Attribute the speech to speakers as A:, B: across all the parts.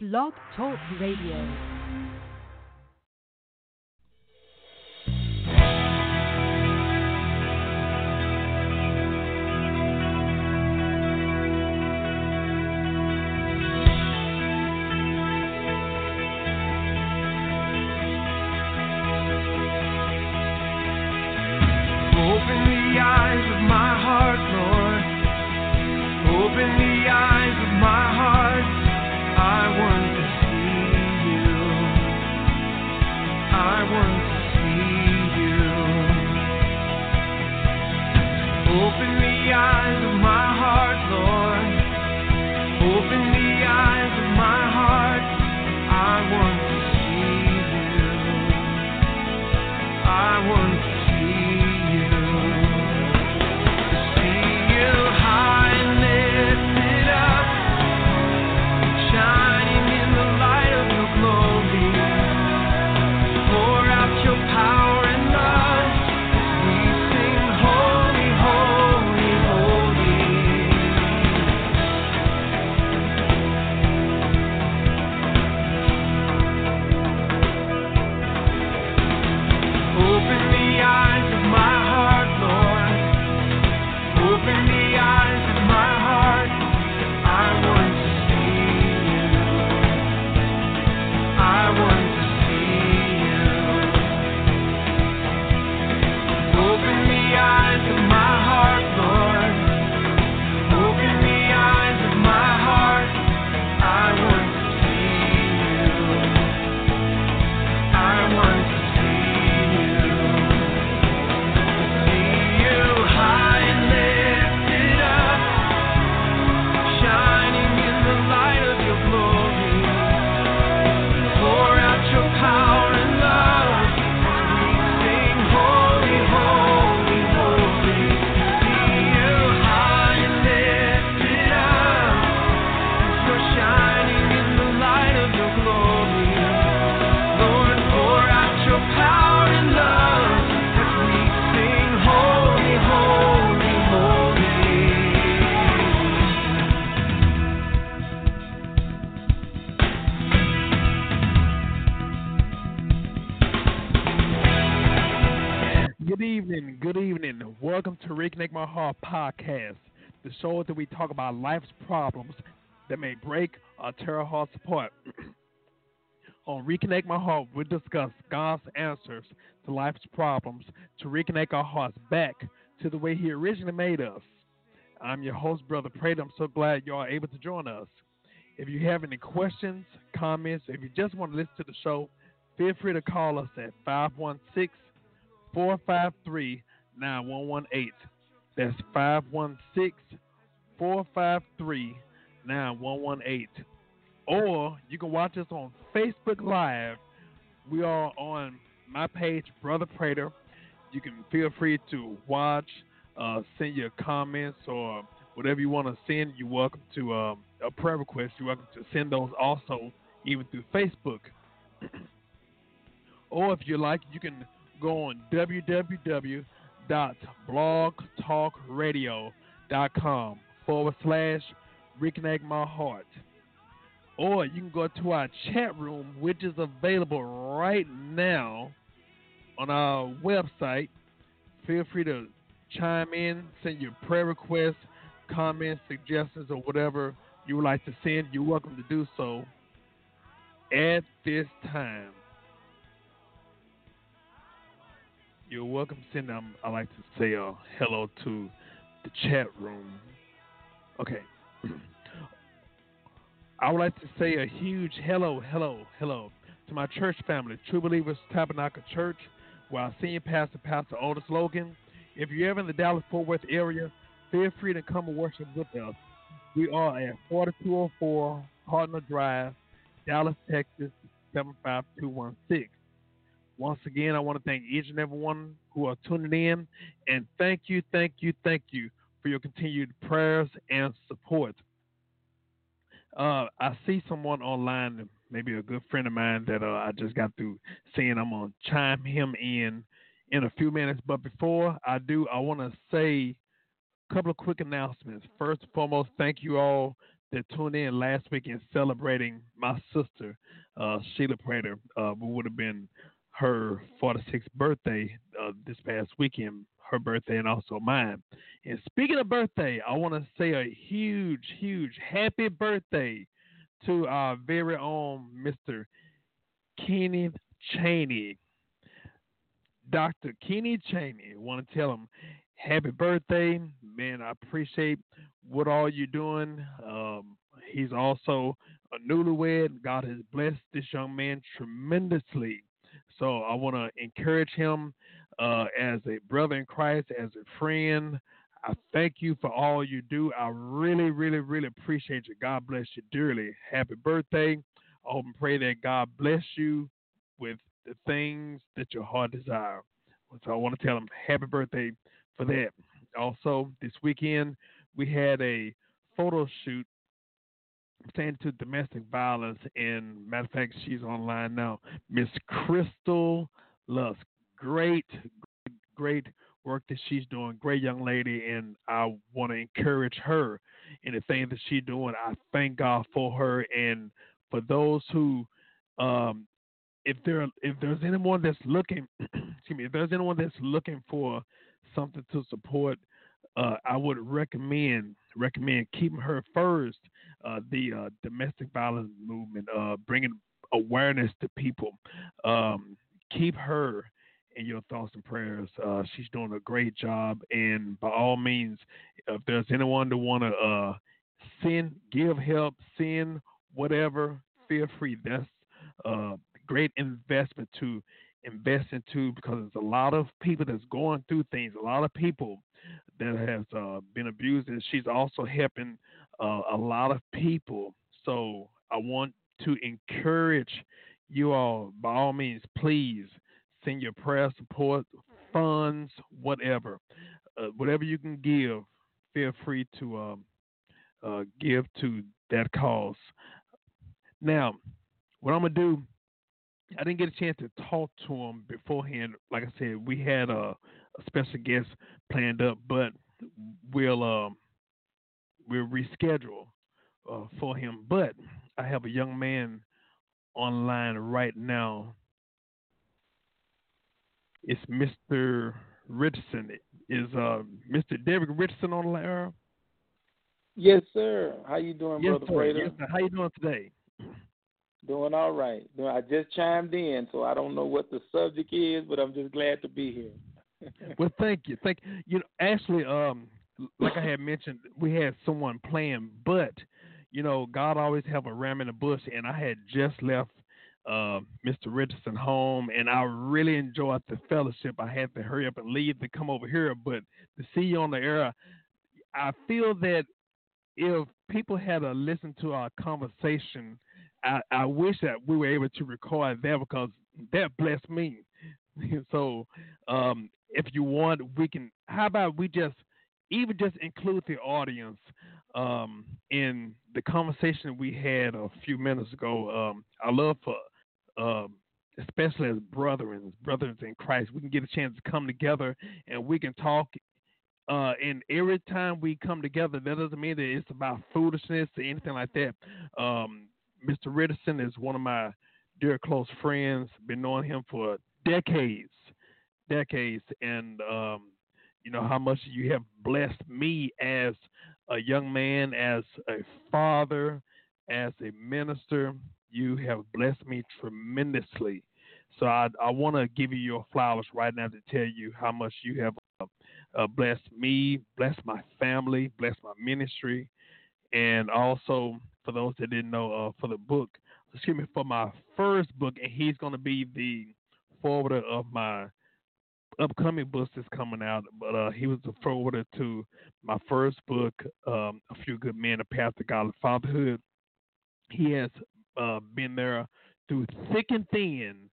A: Blog Talk Radio.
B: To
C: Reconnect My Heart podcast, the show that we talk about life's problems that may break or tear our hearts apart. On Reconnect My Heart, we discuss God's answers to life's problems to reconnect our hearts back to the way He originally made us. I'm your host, Brother Prater. I'm so glad you are able to join us. If you have any questions, comments, if you just want to listen to the show, feel free to call us at 516 453 9118. That's 516 453 9118. Or you can watch us on Facebook Live. We are on my page, Brother Prater. You can feel free to watch, uh, send your comments, or whatever you want to send. You're welcome to um, a prayer request. You're welcome to send those also, even through Facebook. or if you like, you can go on www.blogtalkradio.com forward slash reconnect my heart. Or you can go to our chat room, which is available right now on our website. Feel free to chime in, send your prayer requests, comments, suggestions, or whatever you would like to send. You're welcome to do so at this time. You're welcome send them. I like to say uh, hello to the chat room. Okay. I would like to say a huge hello, hello, hello to my church family, True Believers Tabernacle Church, where our senior pastor, Pastor Otis Logan. If you're ever in the Dallas Fort Worth area, feel free to come and worship with us. We are at 4204 Cardinal Drive, Dallas, Texas, 75216. Once again, I want to thank each and every one who are tuning in, and thank you, thank you, thank you for your continued prayers and support. Uh, I see someone online, maybe a good friend of mine that uh, I just got through seeing. I'm gonna chime him in in a few minutes, but before I do, I want to say a couple of quick announcements. First and foremost, thank you all that tuned in last week in celebrating my sister, uh, Sheila Prater. Uh, who would have been her 46th birthday uh, this past weekend, her birthday and also mine. And speaking of birthday, I want to say a huge, huge happy birthday to our very own Mr. Kenny Cheney. Dr. Kenny Cheney. I want to tell him happy birthday. Man, I appreciate what all you're doing. Um, he's also a newlywed. God has blessed this young man tremendously. So I want to encourage him uh, as a brother in Christ, as a friend. I thank you for all you do. I really, really, really appreciate you. God bless you dearly. Happy birthday. I hope and pray that God bless you with the things that your heart desire. So I want to tell him happy birthday for that. Also, this weekend we had a photo shoot pertaining to domestic violence, and matter of fact, she's online now. Miss Crystal Lusk, great, great work that she's doing. Great young lady, and I want to encourage her in the things that she's doing. I thank God for her, and for those who, um, if there if there's anyone that's looking, excuse me, if there's anyone that's looking for something to support, uh, I would recommend recommend keeping her first. Uh, the uh, domestic violence movement, uh, bringing awareness to people. Um, keep her in your thoughts and prayers. Uh, she's doing a great job, and by all means, if there's anyone that want to uh, send, give help, send whatever, feel free. That's a great investment to invest into because there's a lot of people that's going through things. A lot of people that has uh, been abused, and she's also helping uh, a lot of people. So I want to encourage you all, by all means, please send your prayer support, funds, whatever, uh, whatever you can give. Feel free to um, uh, give to that cause. Now, what I'm gonna do, I didn't get a chance to talk to him beforehand. Like I said, we had a, a special guest planned up, but we'll um, we'll reschedule uh, for him. But I have a young man online right now. It's Mr. Richardson. Is uh, Mr. Derek Richardson on the air?
D: Yes, sir. How you doing,
C: yes,
D: brother
C: sir.
D: Prater?
C: Yes, sir. How you doing today?
D: Doing all right. I just chimed in, so I don't know what the subject is, but I'm just glad to be here.
C: well, thank you. Thank you. Know, actually, um, like I had mentioned, we had someone playing, but you know, God always have a ram in the bush, and I had just left uh, Mr. Richardson home, and I really enjoyed the fellowship. I had to hurry up and leave to come over here, but to see you on the air, I feel that if people had to listen to our conversation, I, I wish that we were able to record that because that blessed me. so, um, if you want, we can. How about we just even just include the audience um, in the conversation we had a few minutes ago. Um, I love for, um, especially as brethren, brothers in Christ, we can get a chance to come together and we can talk. Uh, and every time we come together, that doesn't mean that it's about foolishness or anything like that. Um, Mr. Richardson is one of my dear close friends. Been knowing him for decades, decades, and um, you know how much you have blessed me as a young man, as a father, as a minister. You have blessed me tremendously. So I, I want to give you your flowers right now to tell you how much you have uh, uh, blessed me, blessed my family, blessed my ministry, and also for those that didn't know, uh, for the book, excuse me, for my first book, and he's going to be the forwarder of my upcoming books that's coming out. But uh, he was the forwarder to my first book, um, A Few Good Men, A Path to Godly Fatherhood. He has uh, been there through thick and thin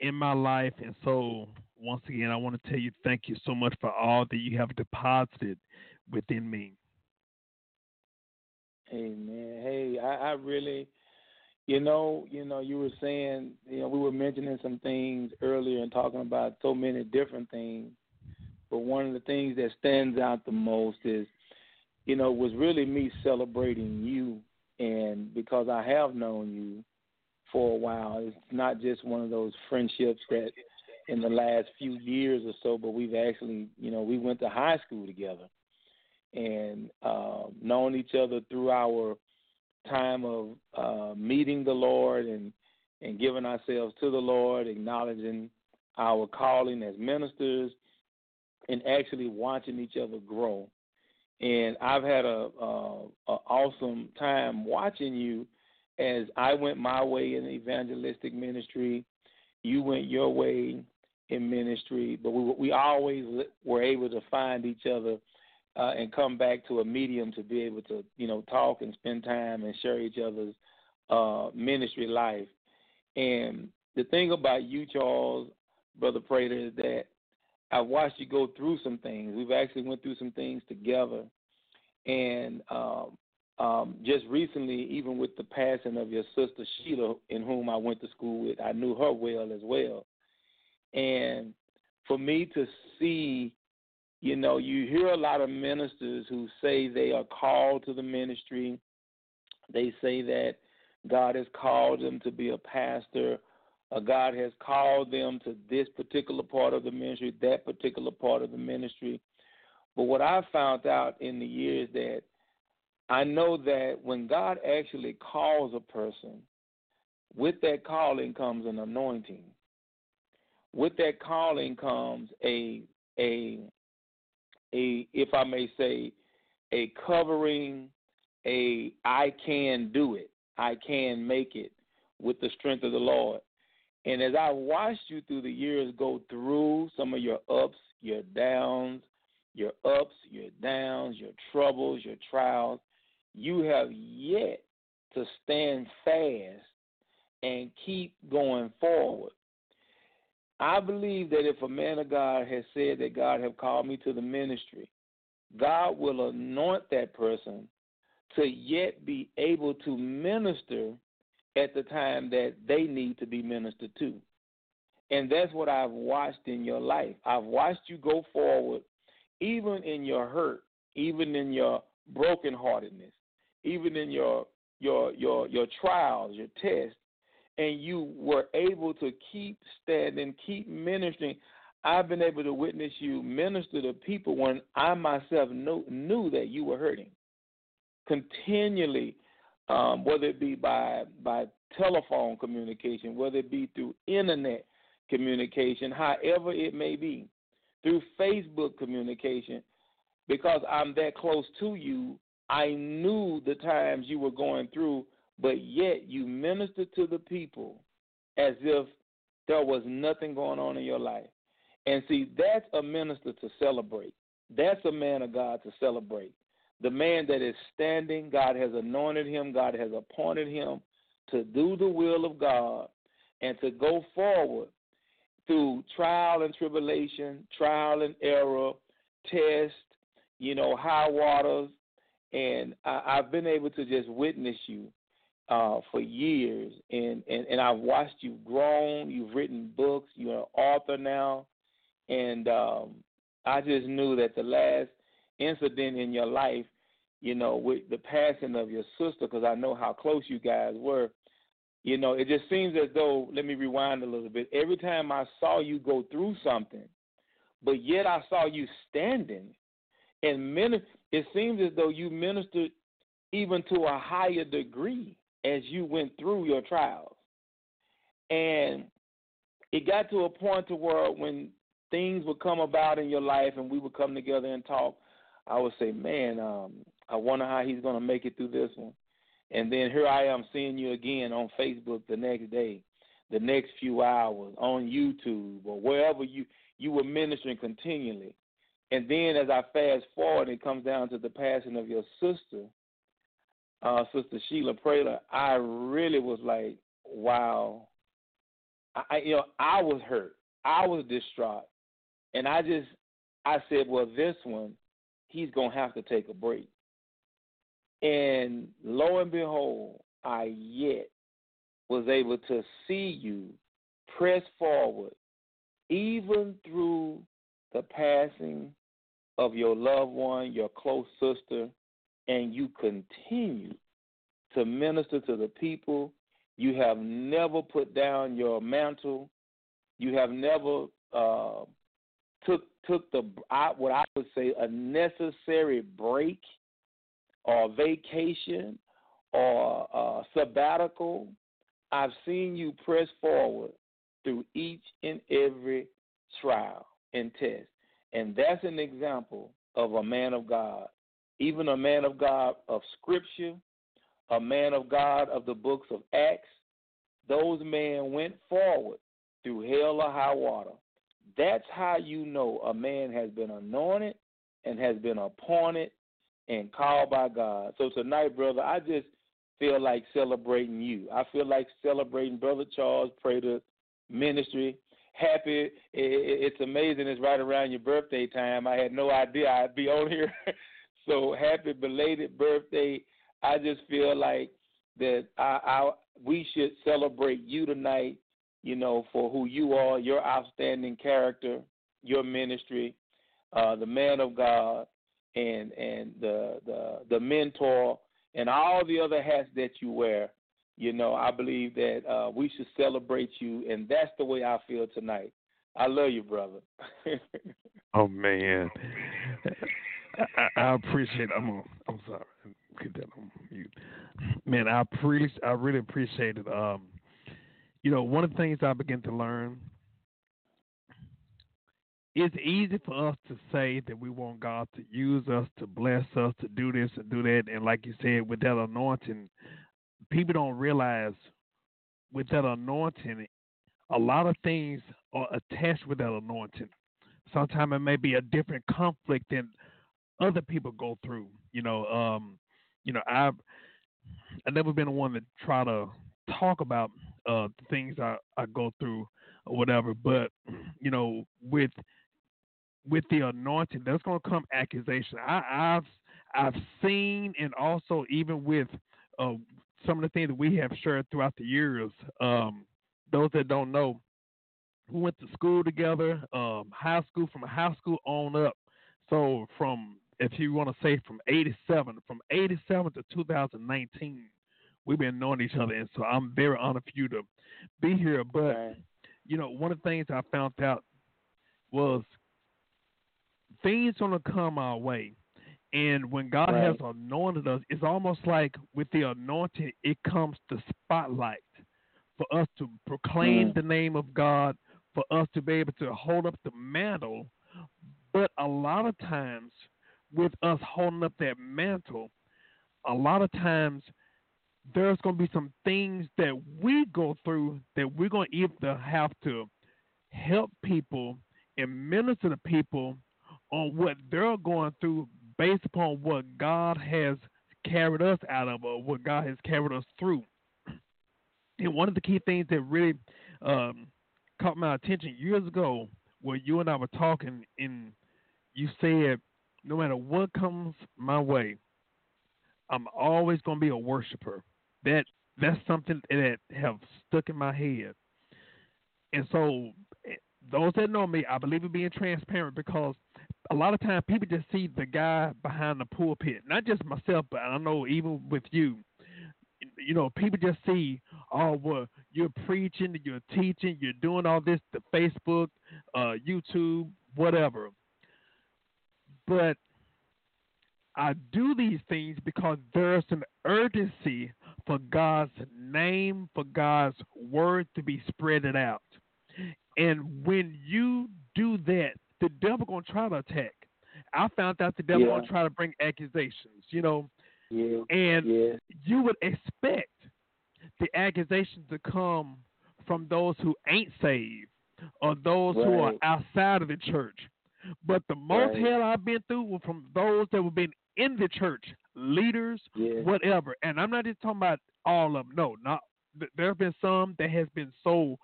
C: in my life, and so once again, I want to tell you thank you so much for all that you have deposited within me.
D: Amen. Hey, I, I really, you know, you know, you were saying, you know, we were mentioning some things earlier and talking about so many different things, but one of the things that stands out the most is you know, was really me celebrating you, and because I have known you for a while, it's not just one of those friendships that in the last few years or so, but we've actually, you know, we went to high school together. And uh, known each other through our time of uh, meeting the Lord and and giving ourselves to the Lord, acknowledging our calling as ministers, and actually watching each other grow. And I've had a, a, a awesome time watching you as I went my way in evangelistic ministry, you went your way in ministry, but we we always were able to find each other uh, and come back to a medium to be able to you know talk and spend time and share each other's uh, ministry life. And the thing about you, Charles, brother Prater, is that I watched you go through some things. We've actually went through some things together, and um, um, just recently, even with the passing of your sister Sheila, in whom I went to school with, I knew her well as well. And for me to see, you know, you hear a lot of ministers who say they are called to the ministry. They say that God has called them to be a pastor, or God has called them to this particular part of the ministry, that particular part of the ministry. But what I found out in the years that I know that when God actually calls a person, with that calling comes an anointing. With that calling comes a a a if I may say a covering, a I can do it. I can make it with the strength of the Lord. And as I watched you through the years go through some of your ups, your downs, your ups, your downs, your troubles, your trials, you have yet to stand fast and keep going forward. I believe that if a man of God has said that God have called me to the ministry, God will anoint that person to yet be able to minister at the time that they need to be ministered to. And that's what I've watched in your life. I've watched you go forward, even in your hurt, even in your brokenheartedness, even in your your your your trials, your tests, and you were able to keep standing, keep ministering. I've been able to witness you minister to people when I myself knew knew that you were hurting. Continually, um, whether it be by by telephone communication, whether it be through internet communication, however it may be, through Facebook communication, because I'm that close to you, I knew the times you were going through, but yet you minister to the people as if there was nothing going on in your life. And see, that's a minister to celebrate. That's a man of God to celebrate. The man that is standing, God has anointed him, God has appointed him to do the will of God and to go forward through trial and tribulation, trial and error, test, you know, high waters, and I, I've been able to just witness you uh, for years, and, and and I've watched you grown. You've written books. You're an author now, and um, I just knew that the last incident in your life, you know, with the passing of your sister, because I know how close you guys were. You know, it just seems as though. Let me rewind a little bit. Every time I saw you go through something, but yet I saw you standing and minister it seems as though you ministered even to a higher degree as you went through your trials. And it got to a point to where when things would come about in your life and we would come together and talk, I would say, Man, um, I wonder how he's gonna make it through this one. And then here I am seeing you again on Facebook the next day, the next few hours, on YouTube or wherever you you were ministering continually. And then as I fast forward, it comes down to the passing of your sister, uh, Sister Sheila Prater. I really was like, wow. I, you know, I was hurt. I was distraught, and I just, I said, well, this one, he's gonna have to take a break. And lo and behold, I yet was able to see you press forward, even through the passing of your loved one, your close sister, and you continue to minister to the people. You have never put down your mantle. You have never uh, took took the what I would say a necessary break or vacation or uh, sabbatical. I've seen you press forward through each and every trial and test, and that's an example of a man of God, even a man of God of Scripture, a man of God of the books of Acts. Those men went forward through hell or high water that's how you know a man has been anointed and has been appointed and called by God. So tonight, brother, I just feel like celebrating you. I feel like celebrating Brother Charles Prater Ministry. Happy. It's amazing. It's right around your birthday time. I had no idea I'd be on here. so happy belated birthday. I just feel like that I, I we should celebrate you tonight you know, for who you are, your outstanding character, your ministry, uh, the man of God, and and the the the mentor, and all the other hats that you wear. You know, I believe that uh, we should celebrate you, and that's the way I feel tonight. I love you, brother.
C: oh man, I, I appreciate. I'm on, I'm sorry. Get that on mute. Man, I appreciate. I really appreciate it. Um, you know, one of the things I begin to learn it's easy for us to say that we want God to use us, to bless us, to do this and do that. And like you said, with that anointing, people don't realize with that anointing, a lot of things are attached with that anointing. Sometimes it may be a different conflict than other people go through. You know, um, you know, I've I've never been one to try to talk about uh, the things I, I go through or whatever. But you know, with with the anointing, there's to come accusation. I, I've I've seen, and also even with uh, some of the things that we have shared throughout the years. Um, those that don't know, we went to school together, um, high school from high school on up. So from if you want to say from 87, from 87 to 2019, we've been knowing each other, and so I'm very honored for you to be here. But
D: right.
C: you know, one of the things I found out was things gonna come our way. And when God
D: right.
C: has anointed us, it's almost like with the anointing, it comes the spotlight for us to proclaim
D: mm.
C: the name of God, for us to be able to hold up the mantle. But a lot of times, with us holding up that mantle, a lot of times there's going to be some things that we go through that we're going to either have to help people and minister to people on what they're going through based upon what God has carried us out of or what God has carried us through. And one of the key things that really um, caught my attention years ago, where you and I were talking, and you said, no matter what comes my way, I'm always going to be a worshiper that that's something that have stuck in my head. And so, those that know me, I believe in being transparent because a lot of times people just see the guy behind the pulpit. Not just myself, but I know even with you, you know, people just see, oh, well, you're preaching, you're teaching, you're doing all this, the Facebook, uh, YouTube, whatever. But I do these things because there's an urgency for God's name, for God's word to be spreaded out. And when you do that, the devil gonna try to attack. I found out the devil
D: yeah.
C: gonna try to bring accusations, you know.
D: Yeah.
C: And
D: yeah.
C: you would expect the accusations to come from those who ain't saved or those
D: right.
C: who are outside of the church. But the most
D: right.
C: hell I've been through was from those that have been in the church, leaders,
D: yeah.
C: whatever. And I'm not just talking about all of them. No, not there have been some that has been so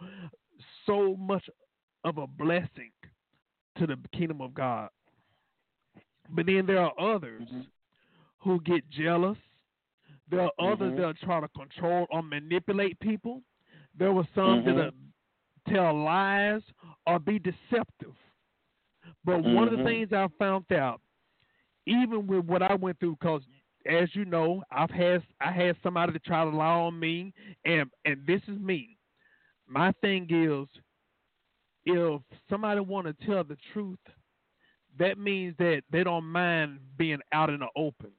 C: so much of a blessing to the kingdom of God. But then there are others
D: mm-hmm.
C: who get jealous. There are
D: mm-hmm.
C: others that try to control or manipulate people. There were some
D: mm-hmm.
C: that tell lies or be deceptive. But one of the
D: Mm-hmm.
C: things I found out even with what I went through, because as you know, I've had I had somebody to try to lie on me, and and this is me. My thing is, if somebody want to tell the truth, that means that they don't mind being out in the open.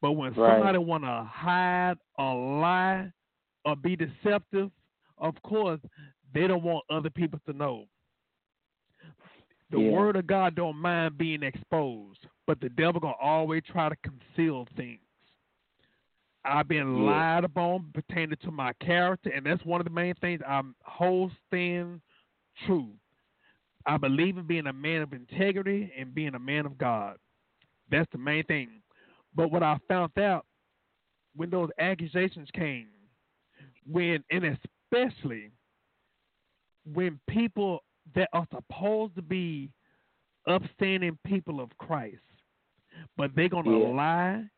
C: But when
D: Right.
C: somebody want to hide or lie or be deceptive, of course, they don't want other people to know. The
D: Yeah.
C: word of God don't mind being exposed, but the devil gonna always try to conceal things. I've been
D: Yeah.
C: lied upon pertaining to my character, and that's one of the main things I'm stand true. I believe in being a man of integrity and being a man of God. That's the main thing. But what I found out when those accusations came, when and especially when people that are supposed to be upstanding people of Christ, but they're gonna
D: Yeah.
C: lie,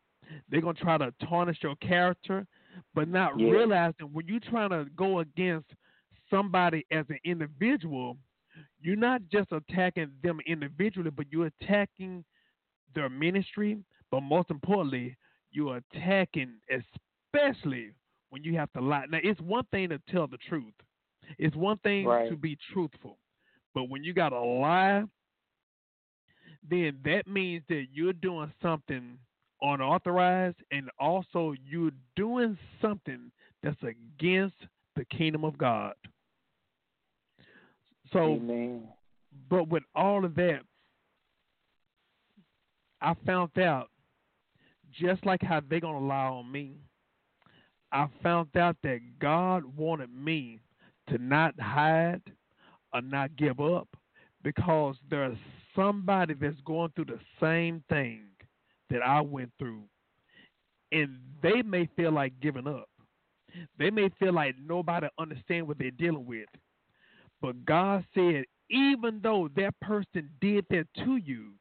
C: they're gonna try to tarnish your character, but not
D: Yeah.
C: realizing when you're trying to go against somebody as an individual, you're not just attacking them individually, but you're attacking their ministry, but most importantly, you're attacking especially when you have to lie. Now it's one thing to tell the truth. It's one thing
D: Right.
C: to be truthful. But when you gotta lie, then that means that you're doing something unauthorized and also you're doing something that's against the kingdom of God. So
D: Amen.
C: but with all of that, I found out just like how they're gonna lie on me. I found out that God wanted me to not hide or not give up because there's somebody that's going through the same thing that I went through, and they may feel like giving up. They may feel like nobody understands what they're dealing with. But God said, even though that person did that to you,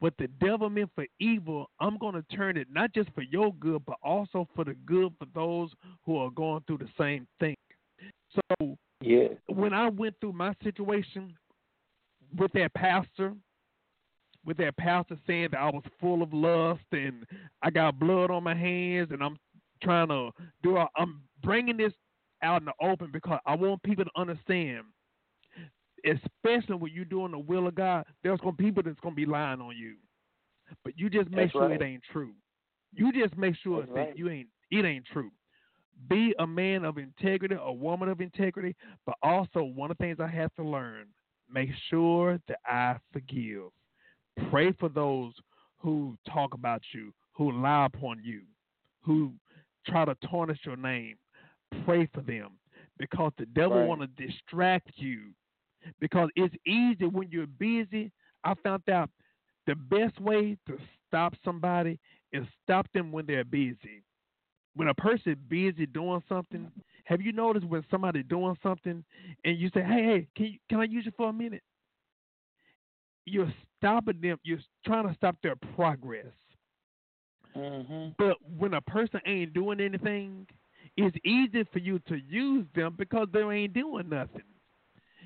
C: what the devil meant for evil, I'm going to turn it not just for your good, but also for the good for those who are going through the same thing. So
D: Yeah.
C: when I went through my situation with that pastor, with that pastor saying that I was full of lust and I got blood on my hands and I'm trying to do, I'm bringing this out in the open because I want people to understand, especially when you're doing the will of God, there's going to be people that's going to be lying on you, but you just make
D: That's
C: sure
D: right.
C: it ain't true. You just make sure
D: That's
C: that
D: right.
C: you ain't it ain't true. Be a man of integrity, a woman of integrity, but also one of the things I had to learn: make sure that I forgive. Pray for those who talk about you, who lie upon you, who try to tarnish your name. Pray for them because the devil
D: Right.
C: want to distract you. Because it's easy when you're busy. I found out the best way to stop somebody is stop them when they're busy. When a person busy doing something, have you noticed when somebody doing something and you say, "Hey, hey, can you, can I use you for a minute?" You're stopping them. You're trying to stop their progress.
D: hmm
C: But when a person ain't doing anything, it's easy for you to use them because they ain't doing nothing.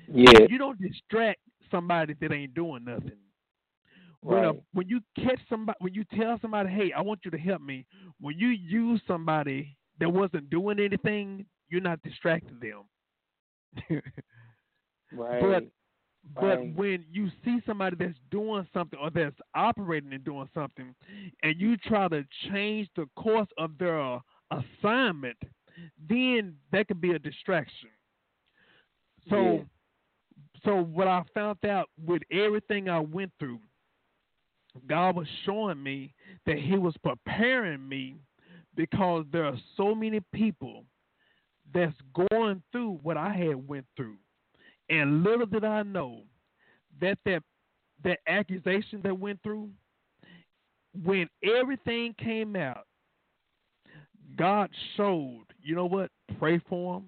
D: Yeah.
C: You don't distract somebody that ain't doing nothing. When uh,
D: a,
C: when you catch somebody, when you tell somebody, "Hey, I want you to help me," when you use somebody that wasn't doing anything, you're not distracting them.
D: Right.
C: But but
D: Right.
C: when you see somebody that's doing something or that's operating and doing something, and you try to change the course of their assignment, then that could be a distraction. So,
D: Yeah.
C: so what I found out with everything I went through, God was showing me that He was preparing me because there are so many people that's going through what I had went through. And little did I know that that that accusation that went through, when everything came out, God showed, you know what, pray for him.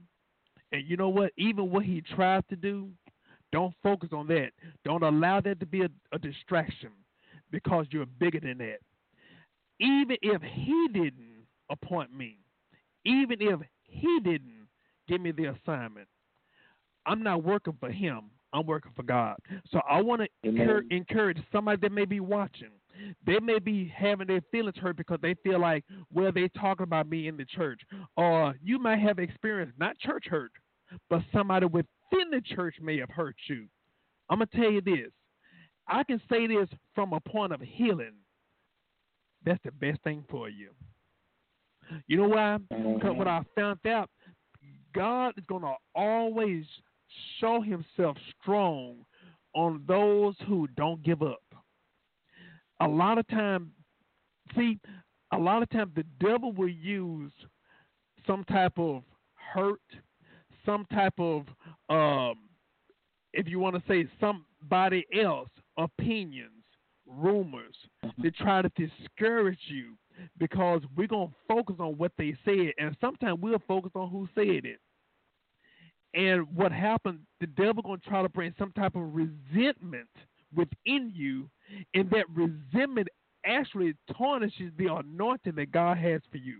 C: And you know what, even what he tried to do, don't focus on that. Don't allow that to be a, a distraction because you're bigger than that. Even if he didn't appoint me, even if he didn't give me the assignment, I'm not working for him. I'm working for God. So I want to encourage, encourage somebody that may be watching. They may be having their feelings hurt because they feel like, well, they talking about me in the church. Or you might have experienced not church hurt, but somebody within the church may have hurt you. I'm gonna tell you this. I can say this from a point of healing. That's the best thing for you. You know why? Because what I found out, God is gonna always show Himself strong on those who don't give up. A lot of time, see, a lot of times the devil will use some type of hurt, some type of, um, if you want to say somebody else, opinions, rumors, mm-hmm. to try to discourage you because we're going to focus on what they said, and sometimes we'll focus on who said it. And what happened, the devil going to try to bring some type of resentment within you, and that resentment actually tarnishes the anointing that God has for you.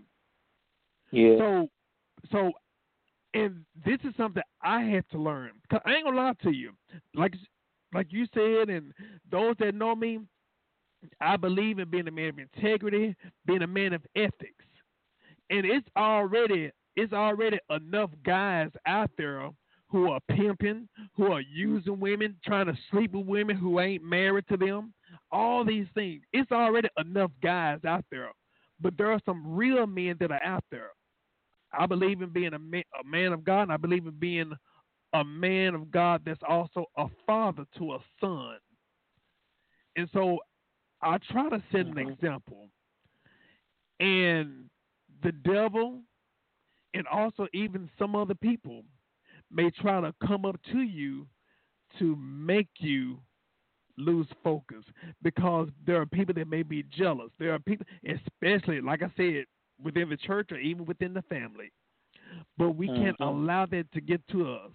D: Yeah.
C: So, so, and this is something I had to learn. Cause I ain't gonna lie to you, like, like you said, and those that know me, I believe in being a man of integrity, being a man of ethics, and it's already it's already enough guys out there who are pimping, who are using women, trying to sleep with women who ain't married to them. All these things. It's already enough guys out there, but there are some real men that are out there. I believe in being a man, a man of God, and I believe in being a man of God that's also a father to a son. And so I try to set an example. And the devil and also even some other people may try to come up to you to make you lose focus because there are people that may be jealous. There are people, especially like I said, within the church or even within the family. But we can't
D: Mhm.
C: allow that to get to us.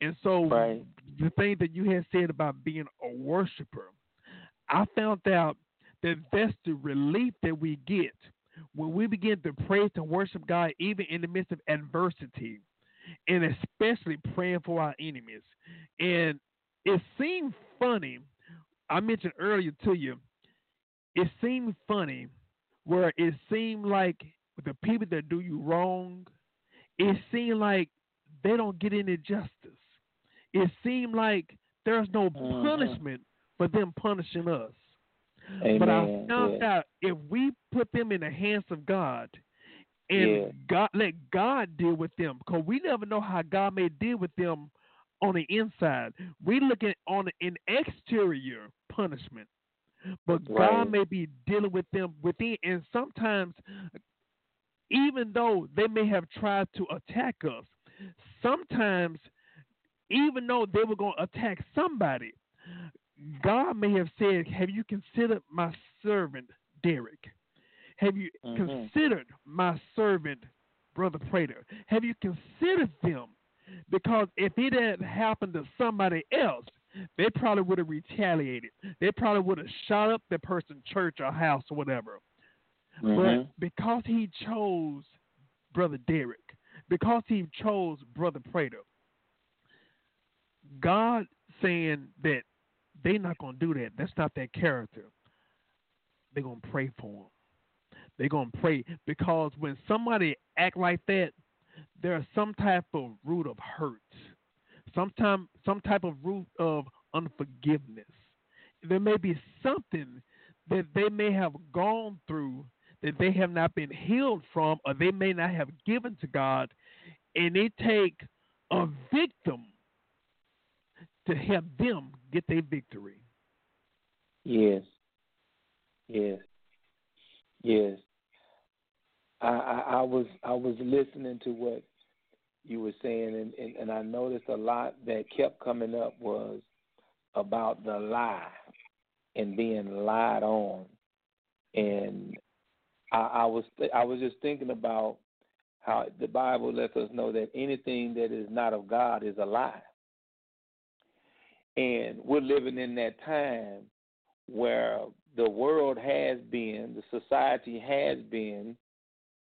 C: And so
D: Right.
C: the thing that you had said about being a worshiper, I found out that that's the relief that we get when we begin to praise and worship God, even in the midst of adversity, and especially praying for our enemies. And it seemed funny. I mentioned earlier to you, it seemed funny where it seemed like the people that do you wrong, it seemed like they don't get any justice. It seemed like there's no
D: Mhm.
C: punishment for them punishing us.
D: Amen.
C: But I found
D: yeah.
C: out if we put them in the hands of God and
D: Yeah.
C: God let God deal with them, because we never know how God may deal with them on the inside. We look at on an exterior punishment, but God may be dealing with them within. And sometimes, even though they may have tried to attack us, sometimes, even though they were going to attack somebody, God may have said, Have you considered my servant, Derek? Have you
D: Mhm.
C: considered my servant, Brother Prater? Have you considered them? Because if it had happened to somebody else, they probably would have retaliated. They probably would have shot up the person's church or house or whatever.
D: Mhm.
C: But because he chose Brother Derek, because he chose Brother Prater, God saying that they're not going to do that. That's not their character. They're going to pray for them. They're going to pray because when somebody act like that, there's some type of root of hurt, sometime some type of root of unforgiveness. There may be something that they may have gone through that they have not been healed from, or they may not have given to God, and they take a victim to help them get their victory.
D: Yes. Yes. Yes. I, I, I was I was listening to what you were saying and, and, and I noticed a lot that kept coming up was about the lie and being lied on. And I, I was I was just thinking about how the Bible lets us know that anything that is not of God is a lie. And we're living in that time where the world has been, the society has been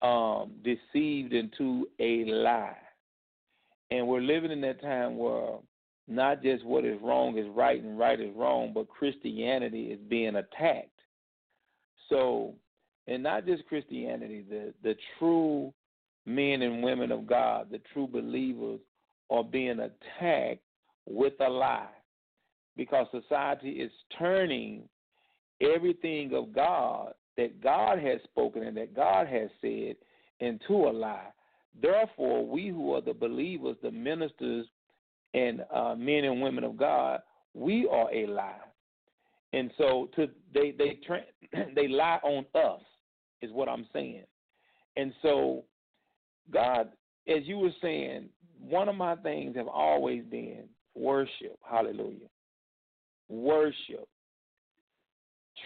D: um, deceived into a lie. And we're living in that time where not just what is wrong is right and right is wrong, but Christianity is being attacked. So, and not just Christianity, the the true men and women of God, the true believers, are being attacked with a lie because society is turning everything of God that God has spoken and that God has said into a lie. Therefore, we who are the believers, the ministers, and uh, men and women of God, we are a lie. And so to they they they lie on us is what I'm saying. And so God, as you were saying, one of my things have always been worship. Hallelujah. Worship.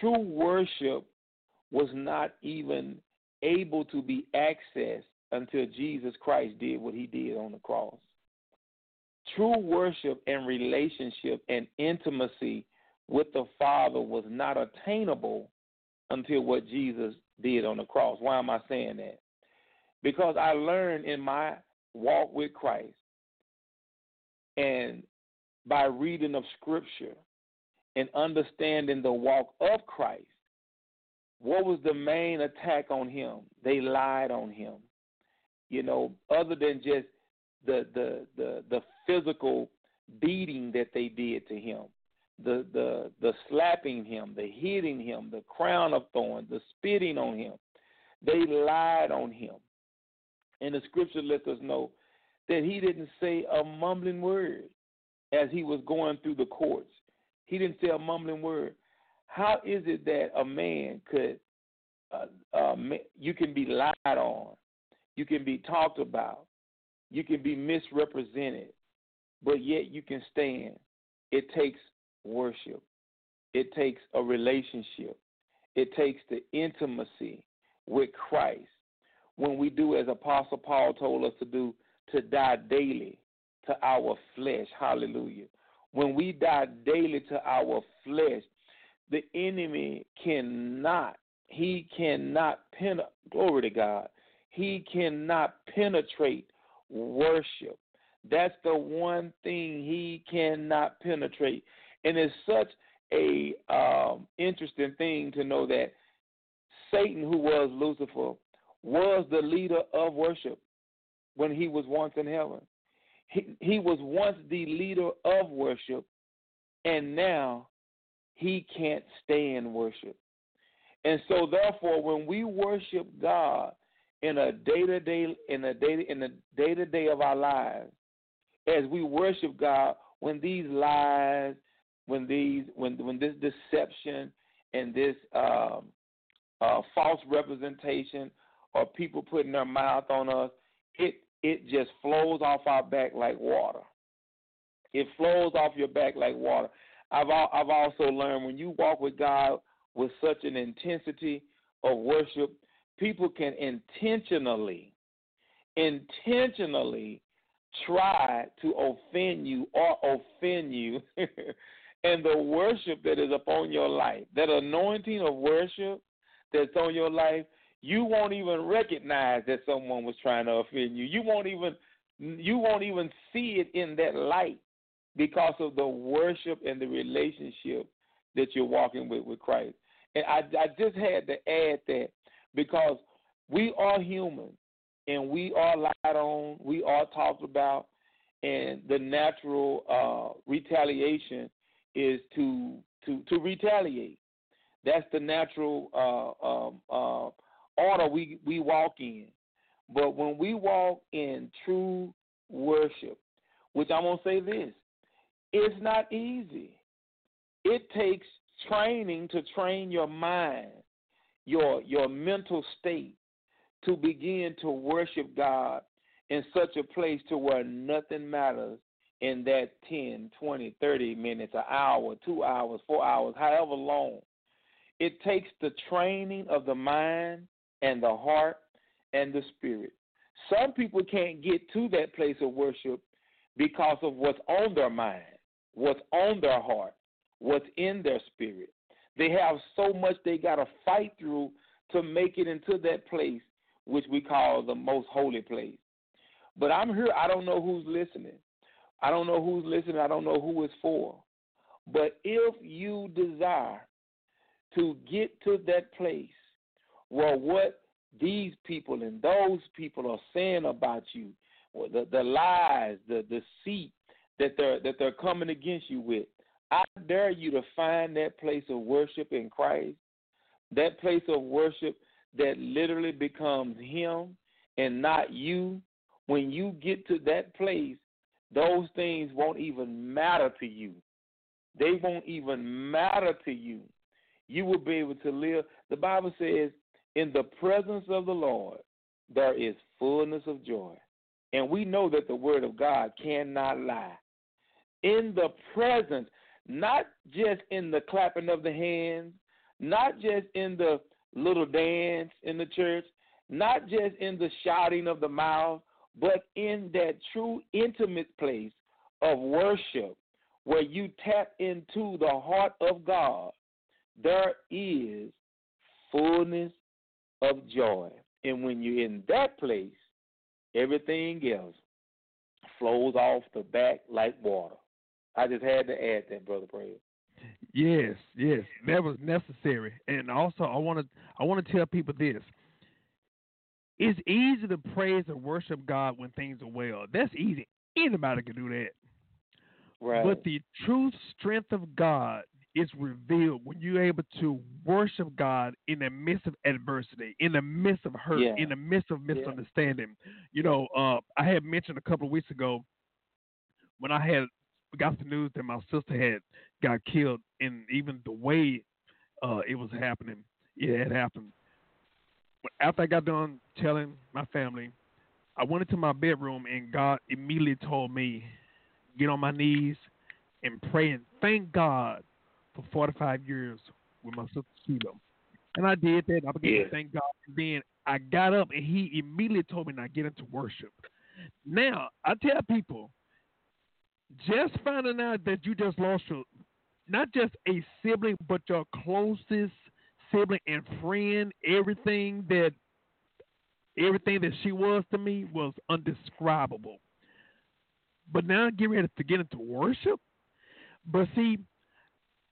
D: True worship was not even able to be accessed until Jesus Christ did what he did on the cross. True worship and relationship and intimacy with the Father was not attainable until what Jesus did on the cross. Why am I saying that? Because I learned in my walk with Christ and by reading of Scripture and understanding the walk of Christ, what was the main attack on him? They lied on him. You know, other than just the the the, the physical beating that they did to him, the the the slapping him, the hitting him, the crown of thorns, the spitting on him. They lied on him. And the scripture lets us know that he didn't say a mumbling word as he was going through the courts. He didn't say a mumbling word. How is it that a man could, uh, uh, you can be lied on, you can be talked about, you can be misrepresented, but yet you can stand? It takes worship, it takes a relationship, it takes the intimacy with Christ. When we do as Apostle Paul told us to do, to die daily to our flesh. Hallelujah. When we die daily to our flesh, the enemy cannot, he cannot pen glory to God. He cannot penetrate worship. That's the one thing he cannot penetrate. And it's such a um, interesting thing to know that Satan, who was Lucifer, was the leader of worship when he was once in heaven. He, he was once the leader of worship, and now he can't stay in worship. And so, therefore, when we worship God in a day to day in a day in the day to day of our lives, as we worship God, when these lies, when these when when this deception and this um, uh, false representation or people putting their mouth on us, it it just flows off our back like water. It flows off your back like water. I've I've also learned when you walk with God with such an intensity of worship, people can intentionally, intentionally try to offend you or offend you. and the worship that is upon your life, that anointing of worship that's on your life, you won't even recognize that someone was trying to offend you. You won't even you won't even see it in that light because of the worship and the relationship that you're walking with with Christ. And I, I just had to add that because we are human and we are lied on, we are talked about, and the natural uh, retaliation is to to to retaliate. That's the natural uh, um, uh, order we, we walk in. But when we walk in true worship, which I'm going to say this, it's not easy. It takes training to train your mind, your your mental state to begin to worship God in such a place to where nothing matters in that 10, 20, 30 minutes, an hour, 2 hours, 4 hours, however long. It takes the training of the mind and the heart and the spirit. Some people can't get to that place of worship because of what's on their mind, what's on their heart, what's in their spirit. They have so much they got to fight through to make it into that place which we call the most holy place. But I'm here, I don't know who's listening. I don't know who's listening, I don't know who it's for. But if you desire to get to that place where what these people and those people are saying about you, or the, the lies, the deceit that they're that they're coming against you with. I dare you to find that place of worship in Christ, that place of worship that literally becomes Him and not you. When you get to that place, those things won't even matter to you. They won't even matter to you. You will be able to live. The Bible says, in the presence of the Lord, there is fullness of joy. And we know that the word of God cannot lie. In the presence, not just in the clapping of the hands, not just in the little dance in the church, not just in the shouting of the mouth, but in that true intimate place of worship where you tap into the heart of God, there is fullness of joy. And when you're in that place, everything else flows off the back like water. I just had to add that, brother Prayer.
C: Yes, yes, that was necessary. And also, I want to I want to tell people this: it's easy to praise and worship God when things are well. That's easy. Anybody can do that.
D: Right.
C: But the true strength of God is revealed when you're able to worship God in the midst of adversity, in the midst of hurt,
D: Yeah.
C: in the midst of misunderstanding. You know, uh, I had mentioned a couple of weeks ago when I had got the news that my sister had got killed, and even the way uh, it was happening, it had happened. But After I got done telling my family, I went into my bedroom, and God immediately told me, "Get on my knees and pray and thank God for 45 years with my sister Sheila." And I did that. I began
D: Yeah.
C: to thank God. And then I got up, and He immediately told me, "Now get into worship." Now I tell people, just finding out that you just lost your, not just a sibling, but your closest sibling and friend, everything that, everything that she was to me was undescribable. But now get ready to get into worship. But see,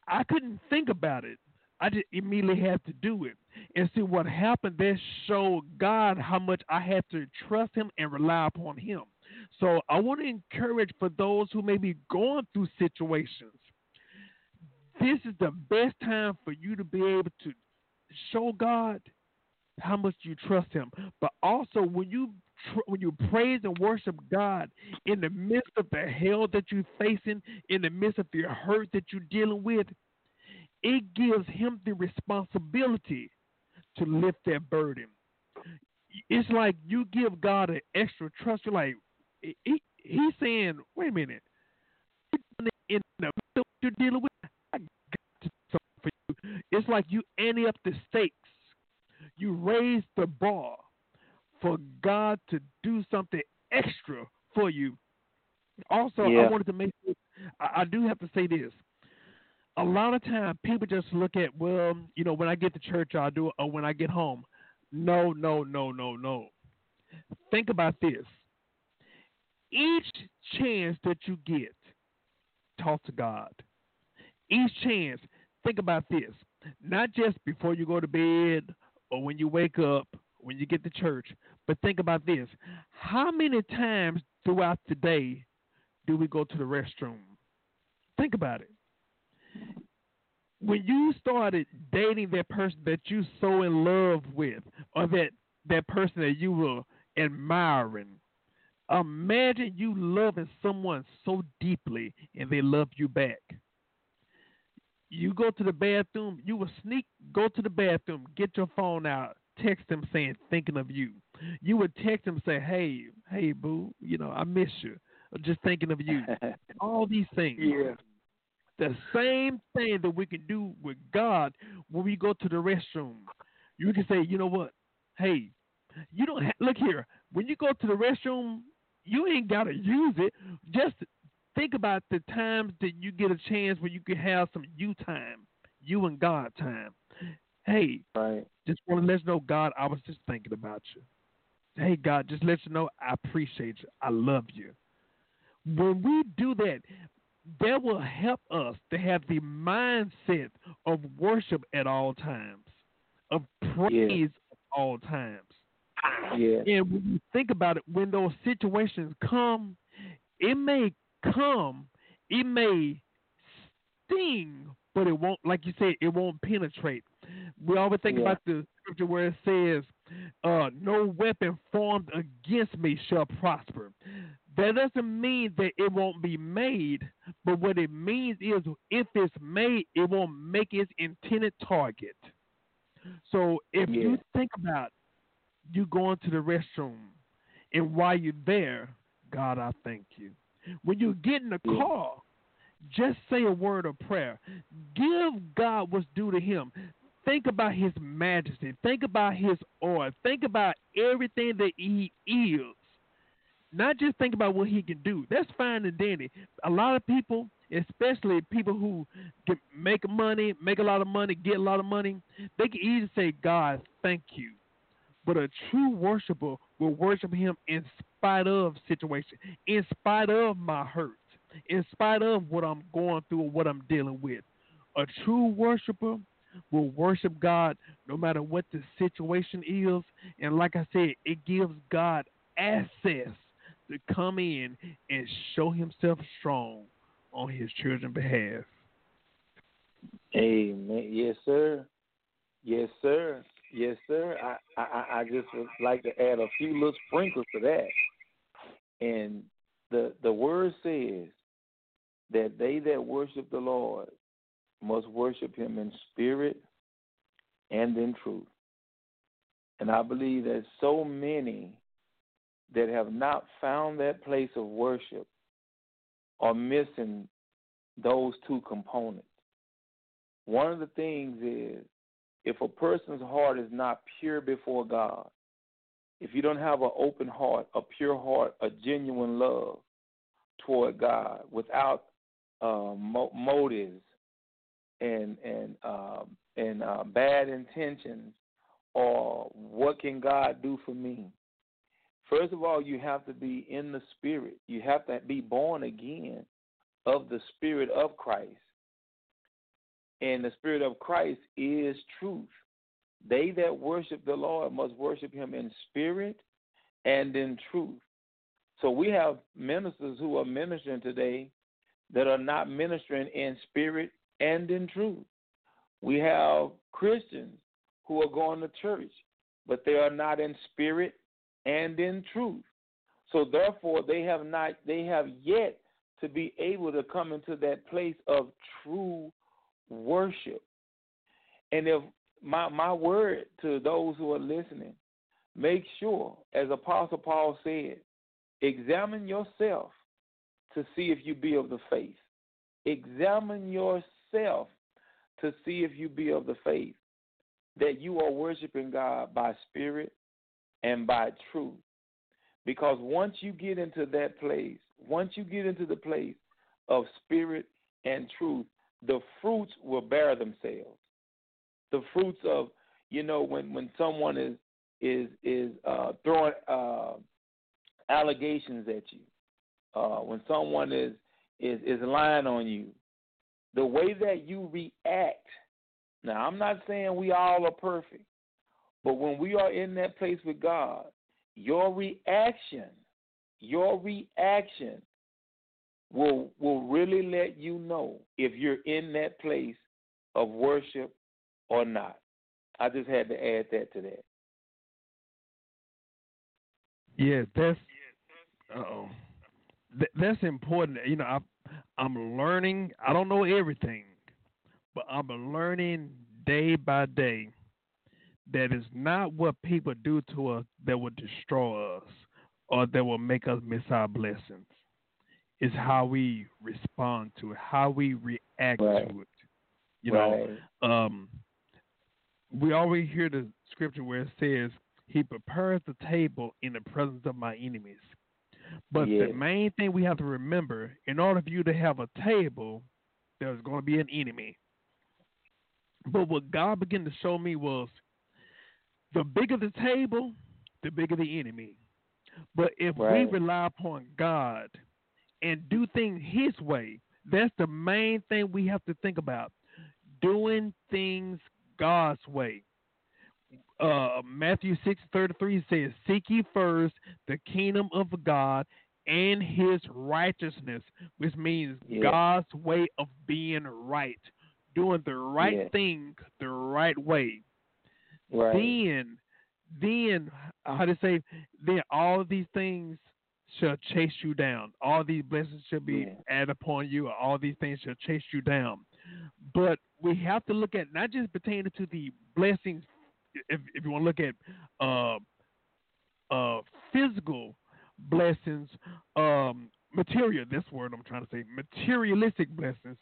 C: I couldn't think about it. I just immediately had to do it. And see what happened, that showed God how much I had to trust him and rely upon him. So I want to encourage for those who may be going through situations. This is the best time for you to be able to show God how much you trust Him. But also, when you when you praise and worship God in the midst of the hell that you're facing, in the midst of your hurt that you're dealing with, it gives Him the responsibility to lift that burden. It's like you give God an extra trust. You're like, he, he's saying, wait a minute, in the midst of what you're dealing with, I got to do something for you. It's like you ante up the stakes. You raise the bar for God to do something extra for you. Also,
D: Yeah.
C: I wanted to make sure, I, I do have to say this. A lot of time, people just look at, well, you know, when I get to church, I'll do it, or when I get home. No, no, no, no, no. Think about this. Each chance that you get, talk to God. Each chance, think about this. Not just before you go to bed or when you wake up, when you get to church, but think about this. How many times throughout the day do we go to the restroom? Think about it. When you started dating that person that you so in love with, or that that person that you were admiring, imagine you loving someone so deeply and they love you back. You go to the bathroom, you will sneak, go to the bathroom, get your phone out, text them saying, thinking of you. You would text them say, hey, hey, boo, you know, I miss you. Just thinking of you. All these things.
D: yeah.
C: The same thing that we can do with God when we go to the restroom. You can say, you know what? Hey, you don't ha- look here. When you go to the restroom, you ain't gotta use it. Just think about the times that you get a chance where you can have some you time, you and God time. Hey,
D: Right.
C: just want to let you know, God, I was just thinking about you. Hey, God, just let you know I appreciate you. I love you. When we do that, that will help us to have the mindset of worship at all times, of praise at all times.
D: Yeah.
C: And when you think about it, when those situations come, it may come, it may sting, but it won't, like you said, it won't penetrate. We always think
D: Yeah.
C: about the scripture where it says, uh, "No weapon formed against me shall prosper." That doesn't mean that it won't be made, but what it means is if it's made, it won't make its intended target. So if
D: Yeah.
C: you think about you going to the restroom, and while you're there, God, I thank you. When you get in the
D: Yeah.
C: car, just say a word of prayer. Give God what's due to Him. Think about His majesty. Think about His oil. Think about everything that He is. Not just think about what He can do. That's fine and dandy. A lot of people, especially people who make money, make a lot of money, get a lot of money, they can easily say, God, thank you. But a true worshiper will worship him in spite of situation, in spite of my hurt, in spite of what I'm going through or what I'm dealing with. A true worshiper will worship God no matter what the situation is. And like I said, it gives God access to come in and show himself strong on his children's behalf.
D: Amen. Yes, sir. Yes, sir. Yes, sir. I, I, I just would like to add a few little sprinkles to that. And the the word says that they that worship the Lord must worship him in spirit and in truth. And I believe that so many that have not found that place of worship are missing those two components. One of the things is if a person's heart is not pure before God, if you don't have an open heart, a pure heart, a genuine love toward God without uh, mo- motives and and um, and uh, bad intentions, or what can God do for me? First of all, you have to be in the Spirit. You have to be born again of the Spirit of Christ. And the Spirit of Christ is truth. They that worship the Lord must worship Him in spirit and in truth. So we have ministers who are ministering today that are not ministering in spirit and in truth. We have Christians who are going to church, but they are not in spirit and in truth. So therefore they have not they have yet to be able to come into that place of true worship. And if my my word to those who are listening, make sure, as Apostle Paul said, examine yourself to see if you be of the faith. Examine yourself to see if you be of the faith that you are worshiping God by spirit and by truth. Because once you get into that place, once you get into the place of spirit and truth, the fruits will bear themselves. The fruits of, you know, when when someone is is is uh, throwing uh, allegations at you, uh, when someone is is is lying on you, the way that you react. Now, I'm not saying we all are perfect, but when we are in that place with God, your reaction, your reaction will will really let you know if you're in that place of worship or not. I just had to add that to that.
C: Yeah, that's oh, that's important. You know, I, I'm learning. I don't know everything, but I'm learning day by day that it's not what people do to us that will destroy us or that will make us miss our blessings. It's how we respond to it, how we react
D: Right.
C: to it. You know, um, we always hear the scripture where it says, He prepares the table in the presence of my enemies. But
D: Yeah.
C: the main thing we have to remember in order for you to have a table, there's going to be an enemy. But what God began to show me was the bigger the table, the bigger the enemy. But if
D: Right.
C: we rely upon God and do things His way, That's the main thing we have to think about. Doing things God's way. Uh, Matthew six thirty three says, Seek ye first the kingdom of God and his righteousness, which means
D: Yeah.
C: God's way of being right. Doing the right
D: Yeah.
C: thing the right way
D: Right.
C: then then how to say then all these things shall chase you down all these blessings shall be
D: Yeah.
C: added upon you all these things shall chase you down but we have to look at not just pertaining to the blessings if, if you want to look at uh, uh, physical blessings um, material, this word i'm trying to say materialistic blessings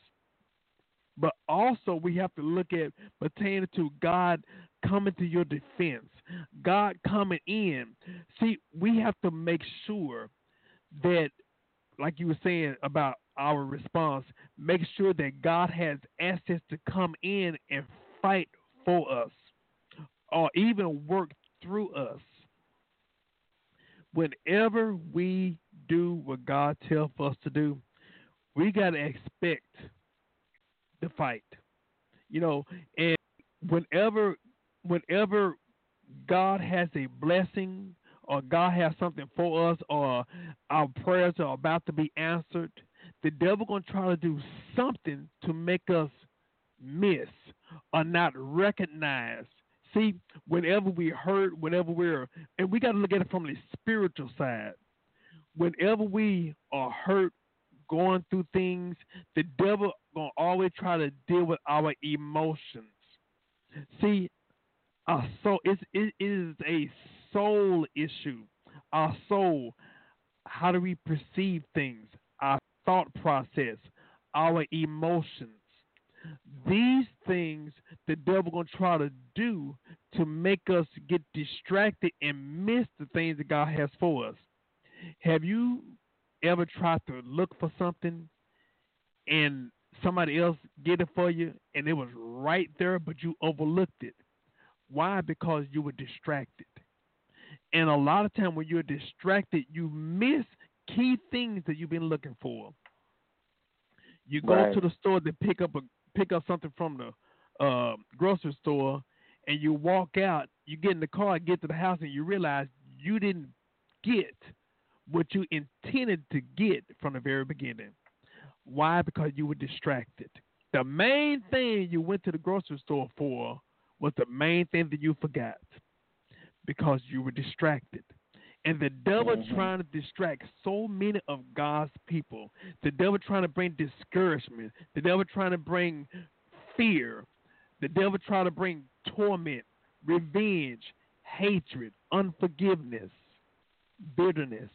C: but also we have to look at pertaining to God coming to your defense, God coming in. See, we have to make sure that, like you were saying about our response, make sure that God has access to come in and fight for us or even work through us. Whenever we do what God tells us to do, we got to expect the fight. You know, and whenever whenever God has a blessing or God has something for us or our prayers are about to be answered, the devil gonna try to do something to make us miss or not recognize. See, whenever we hurt, whenever we're and we gotta look at it from the spiritual side. Whenever we are hurt, going through things, the devil gonna always try to deal with our emotions. See, our soul it's, it is a soul issue. Our soul, how do we perceive things? Our thought process, our emotions. These things the devil gonna try to do to make us get distracted and miss the things that God has for us. Have you ever tried to look for something and somebody else get it for you and it was right there but you overlooked it? Why? Because you were distracted. And a lot of time when you're distracted, you miss key things that you've been looking for. You go
D: Right.
C: to the store to pick up a pick up something from the uh, grocery store, and you walk out. You get in the car, get to the house, and you realize you didn't get what you intended to get from the very beginning. Why? Because you were distracted. The main thing you went to the grocery store for was the main thing that you forgot because you were distracted. And the devil
D: Mhm.
C: trying to distract so many of God's people. The devil trying to bring discouragement. The devil trying to bring fear. The devil try to bring torment, revenge, hatred, unforgiveness, bitterness.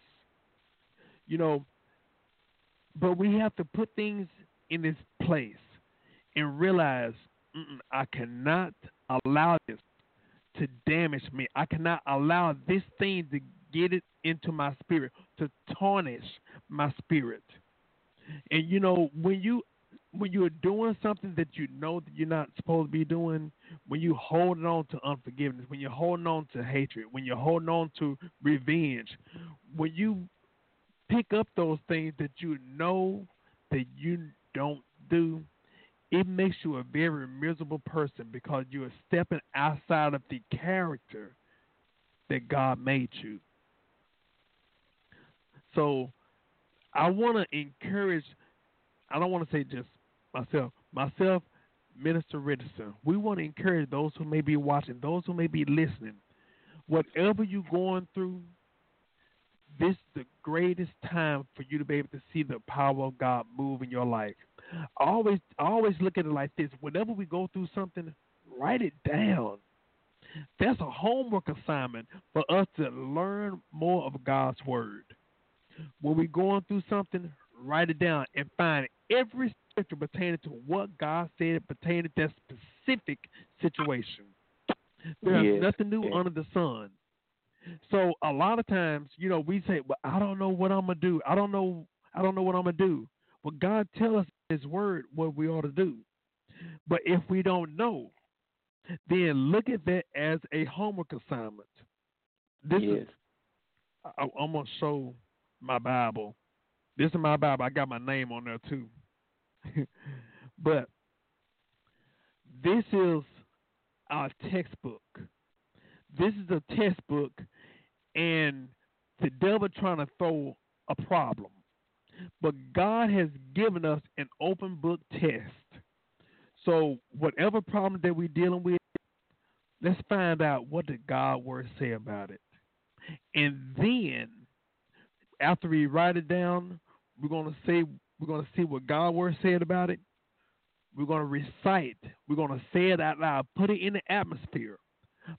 C: You know, but we have to put things in its place and realize I cannot allow this to damage me. I cannot allow this thing to get it into my spirit, to tarnish my spirit. And you know, when you when you're doing something that you know that you're not supposed to be doing, when you're holding on to unforgiveness, when you're holding on to hatred, when you're holding on to revenge, when you pick up those things that you know that you don't do, it makes you a very miserable person because you are stepping outside of the character that God made you. So I want to encourage, I don't want to say just myself, myself, Minister Richardson, we want to encourage those who may be watching, those who may be listening, whatever you're going through, this is the greatest time for you to be able to see the power of God move in your life. Always always look at it like this. Whenever we go through something, write it down. That's a homework assignment for us to learn more of God's word. When we're going through something, write it down and find every scripture pertaining to what God said pertaining to that specific situation. There's
D: Yes,
C: nothing new
D: yes.
C: under the sun. So a lot of times, you know, we say, "Well, I don't know what I'm gonna do. I don't know. I don't know what I'm gonna do." Well, God tell us His Word what we ought to do. But if we don't know, then look at that as a homework assignment. This
D: yes.
C: is. I, I'm gonna show my Bible. This is my Bible. I got my name on there too. but this is our textbook. This is a textbook, and the devil trying to throw a problem. But God has given us an open book test. So whatever problem that we're dealing with, let's find out what did God word say about it. And then after we write it down, we're gonna say we're gonna see what God word said about it. We're gonna recite, we're gonna say it out loud, put it in the atmosphere,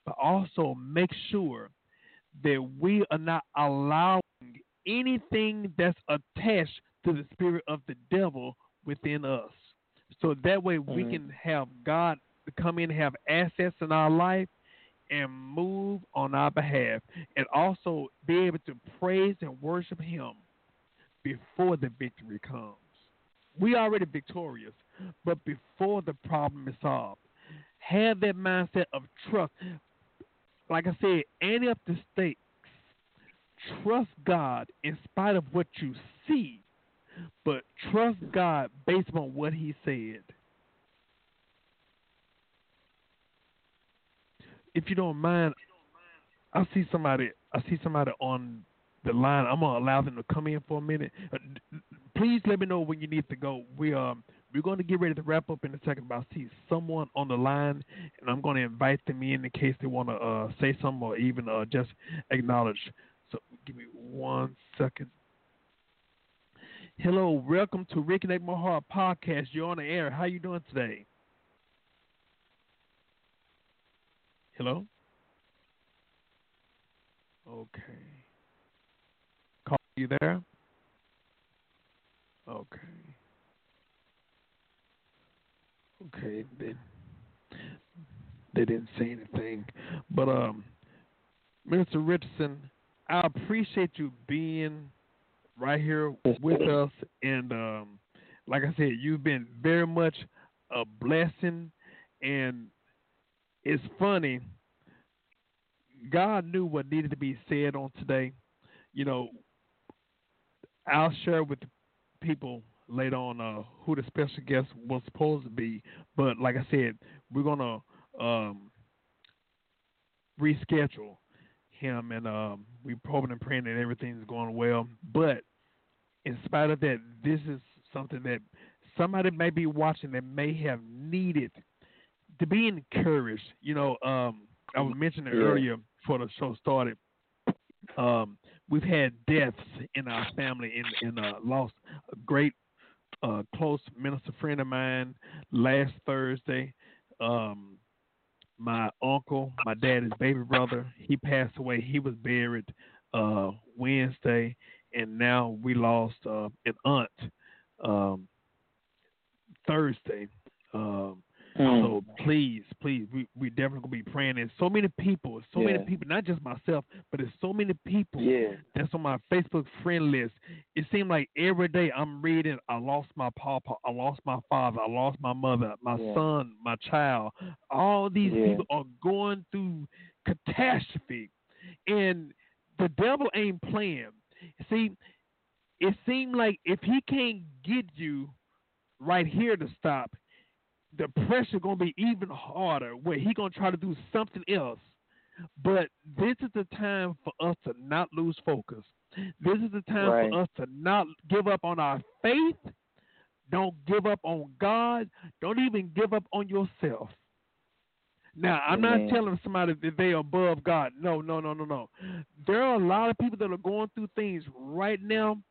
C: but also make sure that we are not allowing anything that's attached to the spirit of the devil within us. So that way we
D: Mhm.
C: can have God come in and have assets in our life and move on our behalf and also be able to praise and worship him before the victory comes. We already victorious, but before the problem is solved. Have that mindset of trust. Like I said, any up the stakes. Trust God in spite of what you see, but trust God based on what He said. If you don't mind, I see somebody. I see somebody on the line. I'm gonna allow them to come in for a minute. Uh, Please let me know when you need to go. We um we're going to get ready to wrap up in a second. But I see someone on the line, and I'm going to invite them in in case they want to uh, say something or even uh, just acknowledge. So give me one second. Hello, welcome to Rick and My Heart podcast. You're on the air. How you doing today? Hello. Okay. You there? Okay. Okay. They they didn't say anything, but um, Minister Richardson, I appreciate you being right here with us, and um, like I said, you've been very much a blessing, and it's funny. God knew what needed to be said on today. You know, I'll share with people later on uh, who the special guest was supposed to be. But like I said, we're gonna um, reschedule him, and um, we're hoping and praying that everything's going well. But in spite of that, this is something that somebody may be watching that may have needed to be encouraged. You know, um, I was mentioning
D: Yeah.
C: earlier before the show started. Um, we've had deaths in our family and, and uh, lost a great uh, close minister friend of mine last Thursday. Um, my uncle, my dad's baby brother, he passed away. He was buried uh, Wednesday, and now we lost uh, an aunt um, Thursday. Um,
D: Mm.
C: so please, please, we we definitely gonna be praying. There's so many people, so many people, not just myself, but there's so many people
D: Yeah.
C: that's on my Facebook friend list. It seems like every day I'm reading, I lost my papa, I lost my father, I lost my mother, my
D: Yeah.
C: son, my child. All these
D: Yeah.
C: people are going through catastrophe, and the devil ain't playing. See, it seemed like if he can't get you right here to stop, the pressure gonna be even harder. Where he gonna try to do something else. But this is the time for us to not lose focus. This is the time
D: Right.
C: for us to not give up on our faith. Don't give up on God. Don't even give up on yourself. Now, I'm
D: Amen.
C: not telling somebody that they are above God. No, no, no, no, no. There are a lot of people that are going through things right now,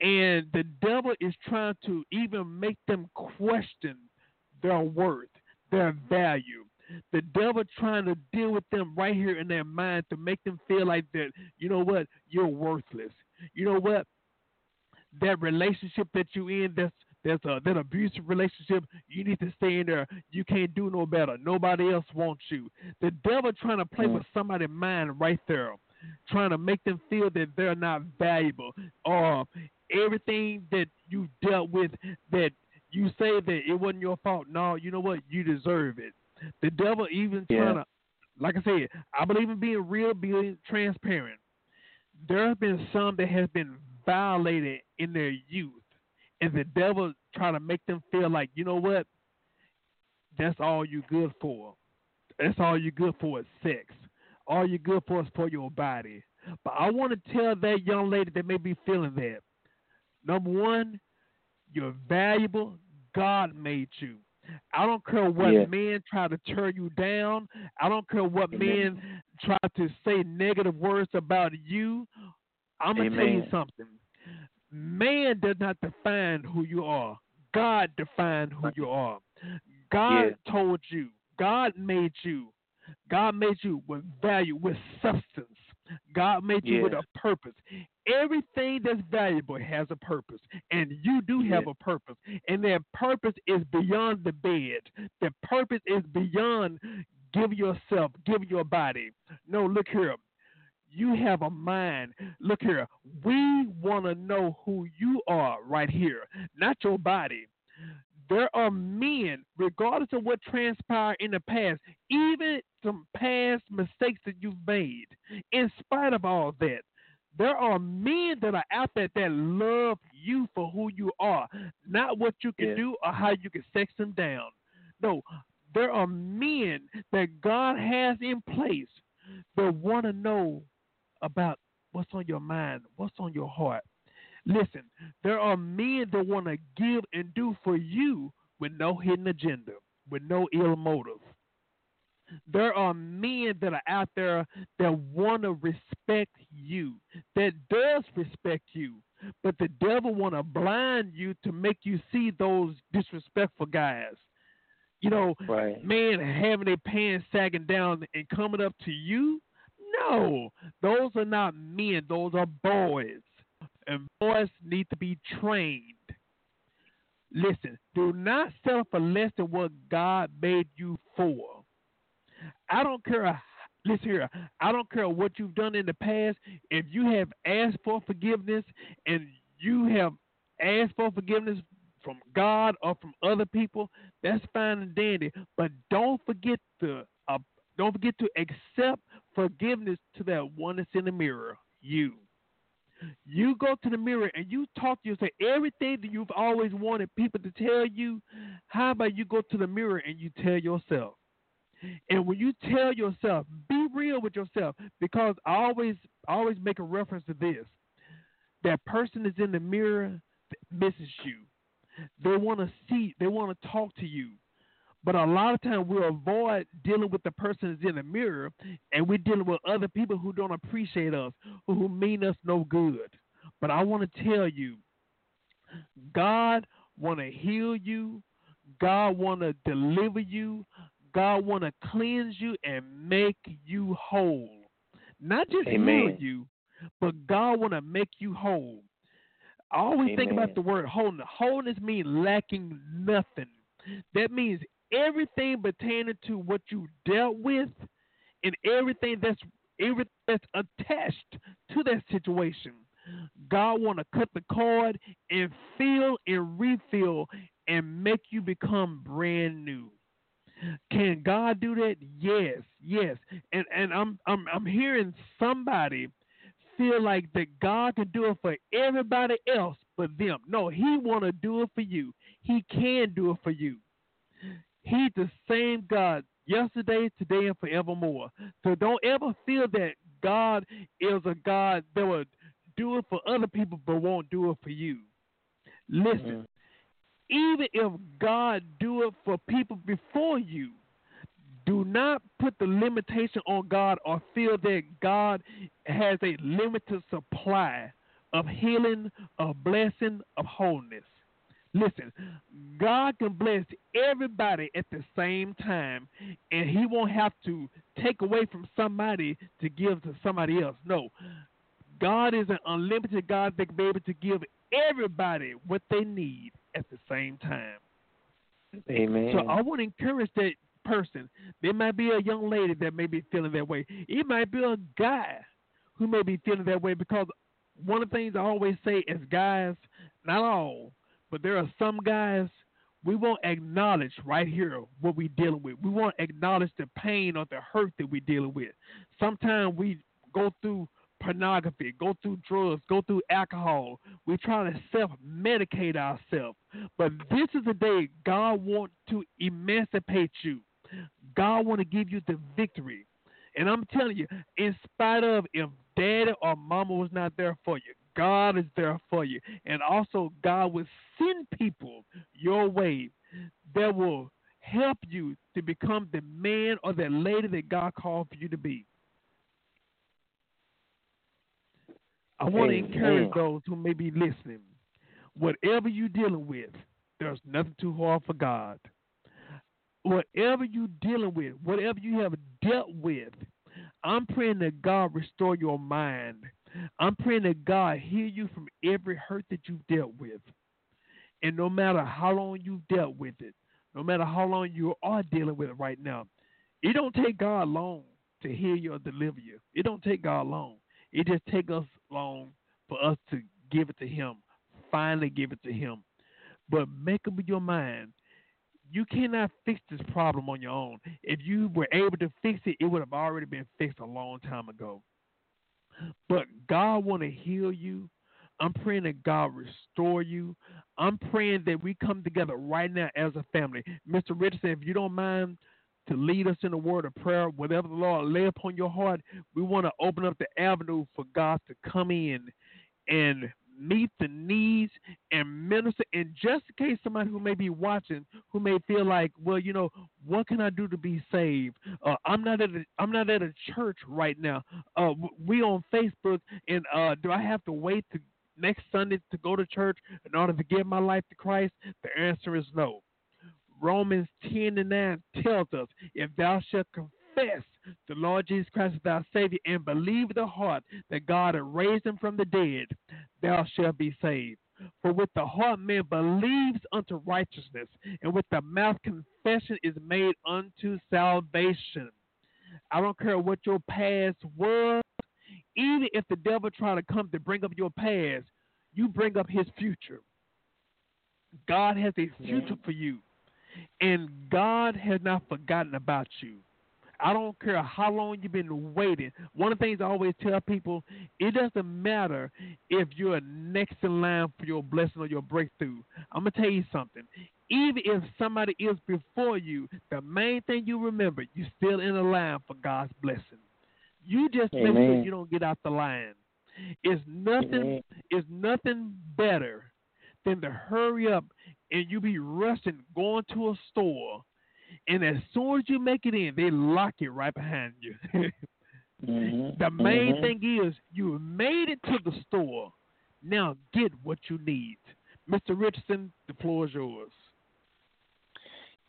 C: and the devil is trying to even make them question their worth, their value. The devil trying to deal with them right here in their mind to make them feel like that, you know what, you're worthless. You know what? That relationship that you in, that's that's a that abusive relationship, you need to stay in there. You can't do no better. Nobody else wants you. The devil trying to play
D: Mm.
C: with somebody's mind right there, trying to make them feel that they're not valuable or everything that you dealt with that you say that it wasn't your fault. No, you know what? You deserve it. The devil even
D: Yeah.
C: trying to, like I said, I believe in being real, being transparent. There have been some that have been violated in their youth, and the devil try to make them feel like you know what that's all you good for that's all you good for is sex all you good for is for your body but i want to tell that young lady that may be feeling that number one you're valuable god made you I don't care what
D: Yeah.
C: men try to tear you down. I don't care what
D: Amen.
C: men try to say negative words about you. I'm gonna tell you something. Man does not define who you are. God defined who you are. God
D: Yeah.
C: told you. God made you. God made you with value, with substance. God made you with a purpose. Everything that's valuable has a purpose, and you do have
D: Yeah.
C: a purpose, and that purpose is beyond the bed. The purpose is beyond give yourself, give your body. No, look here. You have a mind. Look here. We want to know who you are right here, not your body. There are men, regardless of what transpired in the past, even some past mistakes that you've made, in spite of all that, there are men that are out there that love you for who you are, not what you can
D: Yeah.
C: do or how you can sex them down. No, there are men that God has in place that want to know about what's on your mind, what's on your heart. Listen, there are men that want to give and do for you with no hidden agenda, with no ill motive. There are men that are out there that want to respect you, that does respect you, but the devil want to blind you to make you see those disrespectful guys. You know,
D: Right.
C: man having their pants sagging down and coming up to you? No, those are not men. Those are boys. And boys need to be trained. Listen, do not settle for less than what God made you for. I don't care. Listen here. I don't care what you've done in the past. If you have asked for forgiveness and you have asked for forgiveness from God or from other people, that's fine and dandy. But don't forget to uh, don't forget to accept forgiveness to that one that's in the mirror, you. You go to the mirror and you talk to yourself everything that you've always wanted people to tell you. How about you go to the mirror and you tell yourself? And when you tell yourself, be real with yourself, because I always always make a reference to this. That person is in the mirror misses you. They want to see, they want to talk to you. But a lot of times we avoid dealing with the person that's in the mirror, and we're dealing with other people who don't appreciate us, who, who mean us no good. But I want to tell you, God want to heal you. God want to deliver you. God want to cleanse you and make you whole. Not just heal you, but God want to make you whole. I always think about the word wholeness. Wholeness means lacking nothing. That means everything pertaining to what you dealt with and everything that's everything that's attached to that situation. God want to cut the cord and fill and refill and make you become brand new. Can God do that? Yes, yes. And and I'm I'm I'm hearing somebody feel like that God can do it for everybody else but them. No, he want to do it for you. He can do it for you. He's the same God yesterday, today, and forevermore. So don't ever feel that God is a God that will do it for other people but won't do it for you. Listen, mm-hmm. even if God do it for people before you, do not put the limitation on God or feel that God has a limited supply of healing, of blessing, of wholeness. Listen, God can bless everybody at the same time, and He won't have to take away from somebody to give to somebody else. No, God is an unlimited God that can be able to give everybody what they need at the same time.
D: Amen.
C: So I want to encourage that person. There might be a young lady that may be feeling that way. It might be a guy who may be feeling that way because one of the things I always say is guys, not all, but there are some guys we won't acknowledge right here what we're dealing with. We won't acknowledge the pain or the hurt that we're dealing with. Sometimes we go through pornography, go through drugs, go through alcohol. We try to self medicate ourselves. But this is the day God wants to emancipate you. God want to give you the victory. And I'm telling you, in spite of if daddy or mama was not there for you, God is there for you. And also, God will send people your way that will help you to become the man or the lady that God called for you to be. I want to encourage those who may be listening. Whatever you're dealing with, there's nothing too hard for God. Whatever you're dealing with, whatever you have dealt with, I'm praying that God restore your mind. I'm praying that God heal you from every hurt that you've dealt with. And no matter how long you've dealt with it, no matter how long you are dealing with it right now, it don't take God long to heal you or deliver you. It don't take God long. It just takes us long for us to give it to Him, finally give it to Him. But make up your mind. You cannot fix this problem on your own. If you were able to fix it, it would have already been fixed a long time ago. But God want to heal you. I'm praying that God restore you. I'm praying that we come together right now as a family. Mr. Richardson, if you don't mind to lead us in a word of prayer, whatever the Lord lay upon your heart, we want to open up the avenue for God to come in and meet the needs and minister. And just in case somebody who may be watching, who may feel like, well, you know, what can I do to be saved? Uh, I'm not at a, I'm not at a church right now. Uh, we on Facebook, and uh, do I have to wait to next Sunday to go to church in order to give my life to Christ? The answer is no. Romans 10 and 9 tells us, if thou shalt confess the Lord Jesus Christ as thy Savior and believe the heart that God had raised him from the dead, thou shalt be saved. For with the heart man believes unto righteousness, and with the mouth confession is made unto salvation. I don't care what your past was, even if the devil try to come to bring up your past, you bring up his future. God has a future for you, and God has not forgotten about you. I don't care how long you've been waiting. One of the things I always tell people, it doesn't matter if you're next in line for your blessing or your breakthrough. I'm gonna tell you something. Even if somebody is before you, the main thing you remember, you're still in the line for God's blessing. You just make sure you don't get out the line. It's nothing.
D: Amen.
C: It's nothing better than to hurry up and you be rushing going to a store, and as soon as you make it in, they lock it right behind you.
D: Mhm.
C: the main
D: Mhm.
C: thing is you made it to the store. Now get what you need. Mr. Richardson, the floor is yours.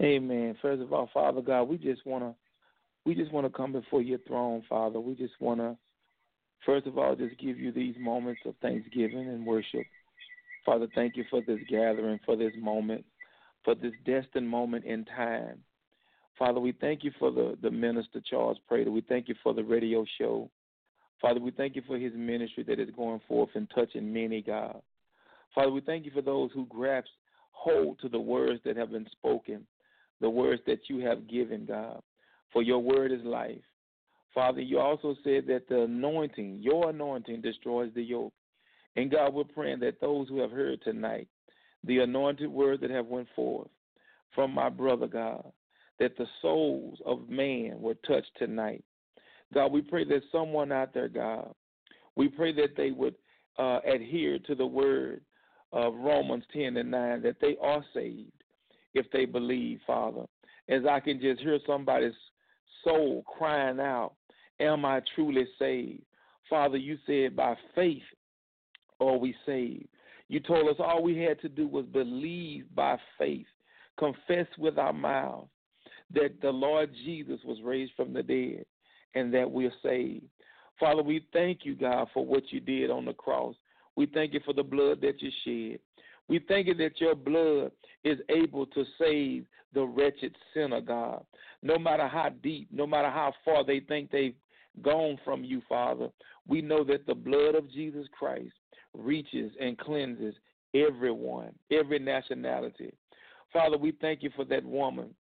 D: Amen. First of all, Father God, we just wanna we just wanna come before your throne, Father. We just wanna first of all just give you these moments of thanksgiving and worship. Father, thank you for this gathering, for this moment, for this destined moment in time. Father, we thank you for the, the minister Charles Prater. We thank you for the radio show. Father, we thank you for his ministry that is going forth and touching many, God. Father, we thank you for those who grasp hold to the words that have been spoken, the words that you have given, God. For your word is life. Father, you also said that the anointing, your anointing, destroys the yoke. And God, we're praying that those who have heard tonight, the anointed word that have went forth from my brother, God, that the souls of man were touched tonight. God, we pray that someone out there, God, we pray that they would uh, adhere to the word of Romans 10 and 9, that they are saved if they believe, Father. As I can just hear somebody's soul crying out, Am I truly saved? Father, you said by faith are we saved. You told us all we had to do was believe by faith, confess with our mouth that the Lord Jesus was raised from the dead and that we're saved. Father, we thank you, God, for what you did on the cross. We thank you for the blood that you shed. We thank you that your blood is able to save the wretched sinner, God. No matter how deep, no matter how far they think they've gone from you, Father, we know that the blood of Jesus Christ reaches and cleanses everyone, every nationality. Father, we thank you for that woman,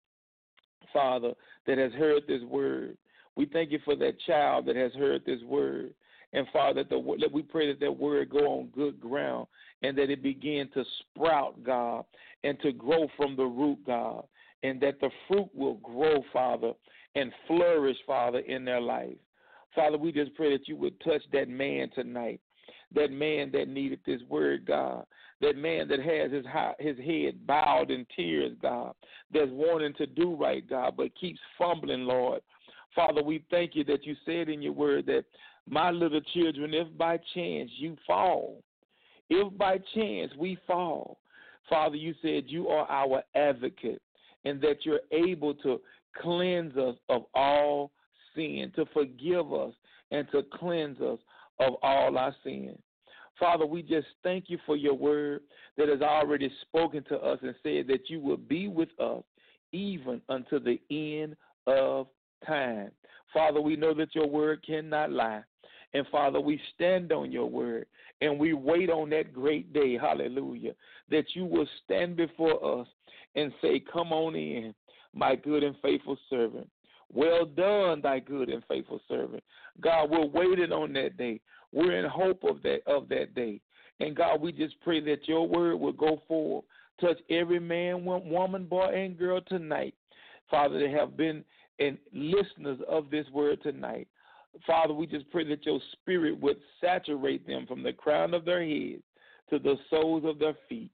D: Father, that has heard this word. We thank you for that child that has heard this word. And Father, the, that we pray that that word go on good ground and that it begin to sprout, God, and to grow from the root, God, and that the fruit will grow, Father, and flourish, Father, in their life. Father, we just pray that you would touch that man tonight, that man that needed this word, God, that man that has his his head bowed in tears, God, that's wanting to do right, God, but keeps fumbling, Lord. Father, we thank you that you said in your word that my little children, if by chance you fall, if by chance we fall, Father, you said you are our advocate and that you're able to cleanse us of all sin, to forgive us, and to cleanse us of all our sin. Father, we just thank you for your word that has already spoken to us and said that you will be with us even unto the end of time. Father, we know that your word cannot lie. And Father, we stand on your word and we wait on that great day, hallelujah, that you will stand before us and say, Come on in, my good and faithful servant. Well done, thy good and faithful servant. God, we're waiting on that day. We're in hope of that of that day. And God, we just pray that your word will go forward, touch every man, woman, boy, and girl tonight. Father, they have been and listeners of this word tonight. Father, we just pray that your spirit would saturate them from the crown of their heads to the soles of their feet.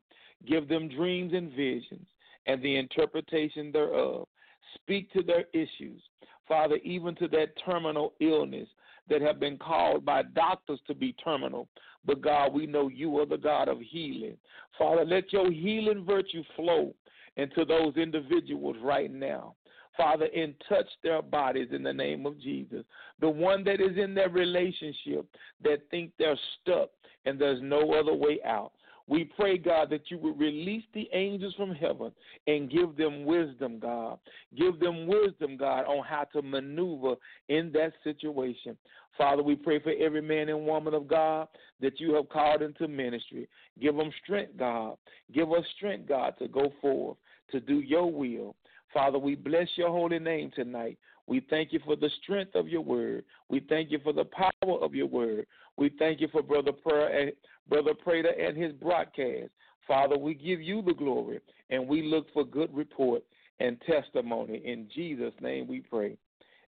D: Give them dreams and visions and the interpretation thereof. Speak to their issues. Father, even to that terminal illness that have been called by doctors to be terminal. But God, we know you are the God of healing. Father, let your healing virtue flow into those individuals right now. Father, and touch their bodies in the name of Jesus. The one that is in their relationship that think they're stuck and there's no other way out. We pray, God, that you would release the angels from heaven and give them wisdom, God. Give them wisdom, God, on how to maneuver in that situation. Father, we pray for every man and woman of God that you have called into ministry. Give them strength, God. Give us strength, God, to go forth, to do your will. Father, we bless your holy name tonight. We thank you for the strength of your word. We thank you for the power of your word. We thank you for Brother Prayer Brother Prater and his broadcast. Father, we give you the glory and we look for good report and testimony. In Jesus' name we pray.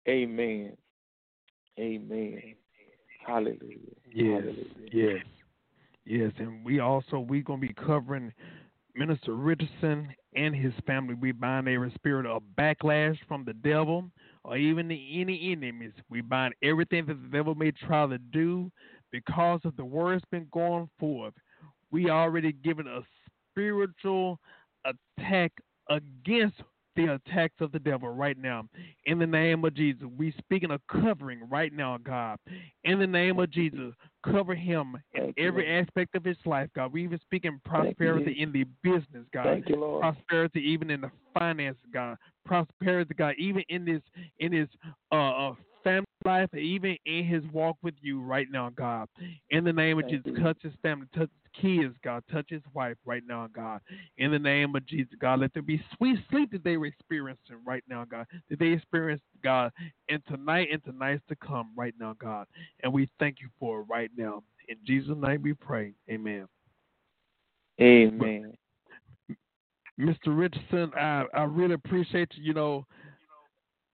D: Amen. Amen. Hallelujah.
C: Yes.
D: Hallelujah.
C: Yes. Yes. And we also we're gonna be covering Minister Richardson and his family. We bind every spirit of backlash from the devil or even the, any enemies. We bind everything that the devil may try to do because of the word's been going forth. We already given a spiritual attack against the attacks of the devil right now. In the name of Jesus, we speaking of covering right now, God. In the name of Jesus, cover him in
D: Thank
C: every
D: you,
C: aspect of his life, God. We even speaking prosperity in the business, God.
D: Thank you, Lord.
C: Prosperity even in the finance, God. Prosperity, God, even in this in his uh, uh family life, even in his walk with you right now, God. In the name of Jesus, touch his family, touch his kids, God. Touch his wife right now, God. In the name of Jesus, God, let there be sweet sleep that they were experiencing right now, God. That they experience, God, and tonight and tonight's to come right now, God. And we thank you for it right now. In Jesus' name we pray. Amen.
D: Amen.
C: Mr. Richardson, I, I really appreciate you. You know,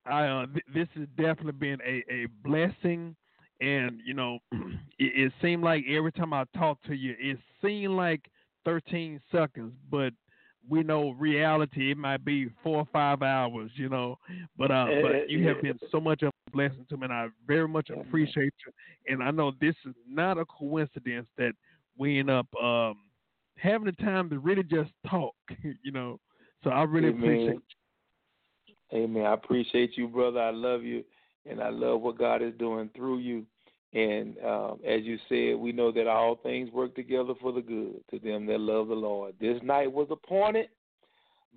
C: I uh, th- this has definitely been a, a blessing, and you know, it, it seemed like every time I talk to you, it seemed like 13 seconds, but we know reality it might be four or five hours. You know, but uh, but you have been so much of a blessing to me, and I very much appreciate you. And I know this is not a coincidence that we end up um having the time to really just talk. You know, so I really
D: Amen.
C: appreciate.
D: Amen. I appreciate you, brother. I love you, and I love what God is doing through you. And um, as you said, we know that all things work together for the good to them that love the Lord. This night was appointed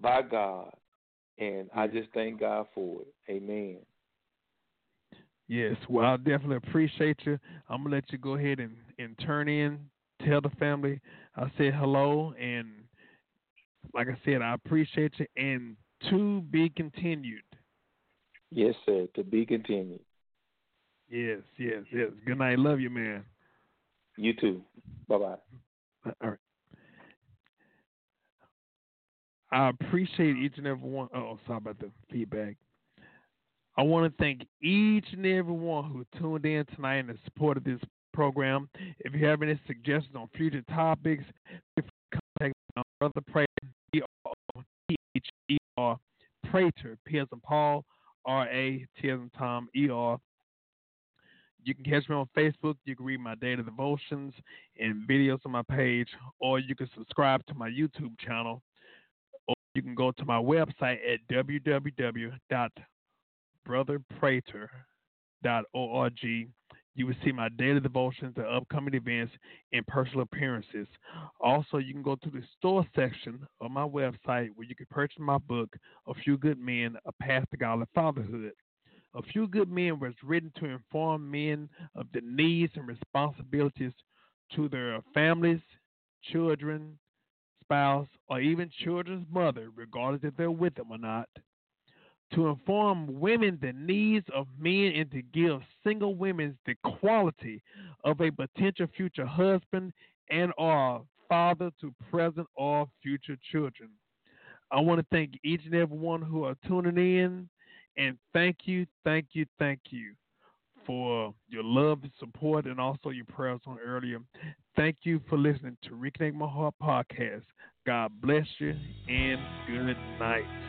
D: by God, and I just thank God for it. Amen.
C: Yes, well, I definitely appreciate you. I'm gonna let you go ahead and, and turn in, tell the family I said hello, and like I said, I appreciate you. And to be continued.
D: Yes, sir. To be continued.
C: Yes, yes, yes. Good night. Love you, man.
D: You too. Bye bye.
C: All right. I appreciate each and every one. Oh, sorry about the feedback. I want to thank each and every one who tuned in tonight and supported this program. If you have any suggestions on future topics, contact my brother Prater, P-H-E-R, Prater, P in Paul, R-A, T as in Tom, E-R. You can catch me on Facebook. You can read my daily devotions and videos on my page, or you can subscribe to my YouTube channel, or you can go to my website at www.brotherprater.org you will see my daily devotions, the upcoming events, and personal appearances. Also, you can go to the store section of my website where you can purchase my book, A Few Good Men, A Path to Godly Fatherhood. A Few Good Men was written to inform men of the needs and responsibilities to their families, children, spouse, or even children's mother, regardless if they're with them or not to inform women the needs of men and to give single women the quality of a potential future husband and or father to present or future children. I want to thank each and every one who are tuning in and thank you, thank you, thank you for your love and support and also your prayers on earlier. Thank you for listening to Reconnect My Heart podcast. God bless you and good night.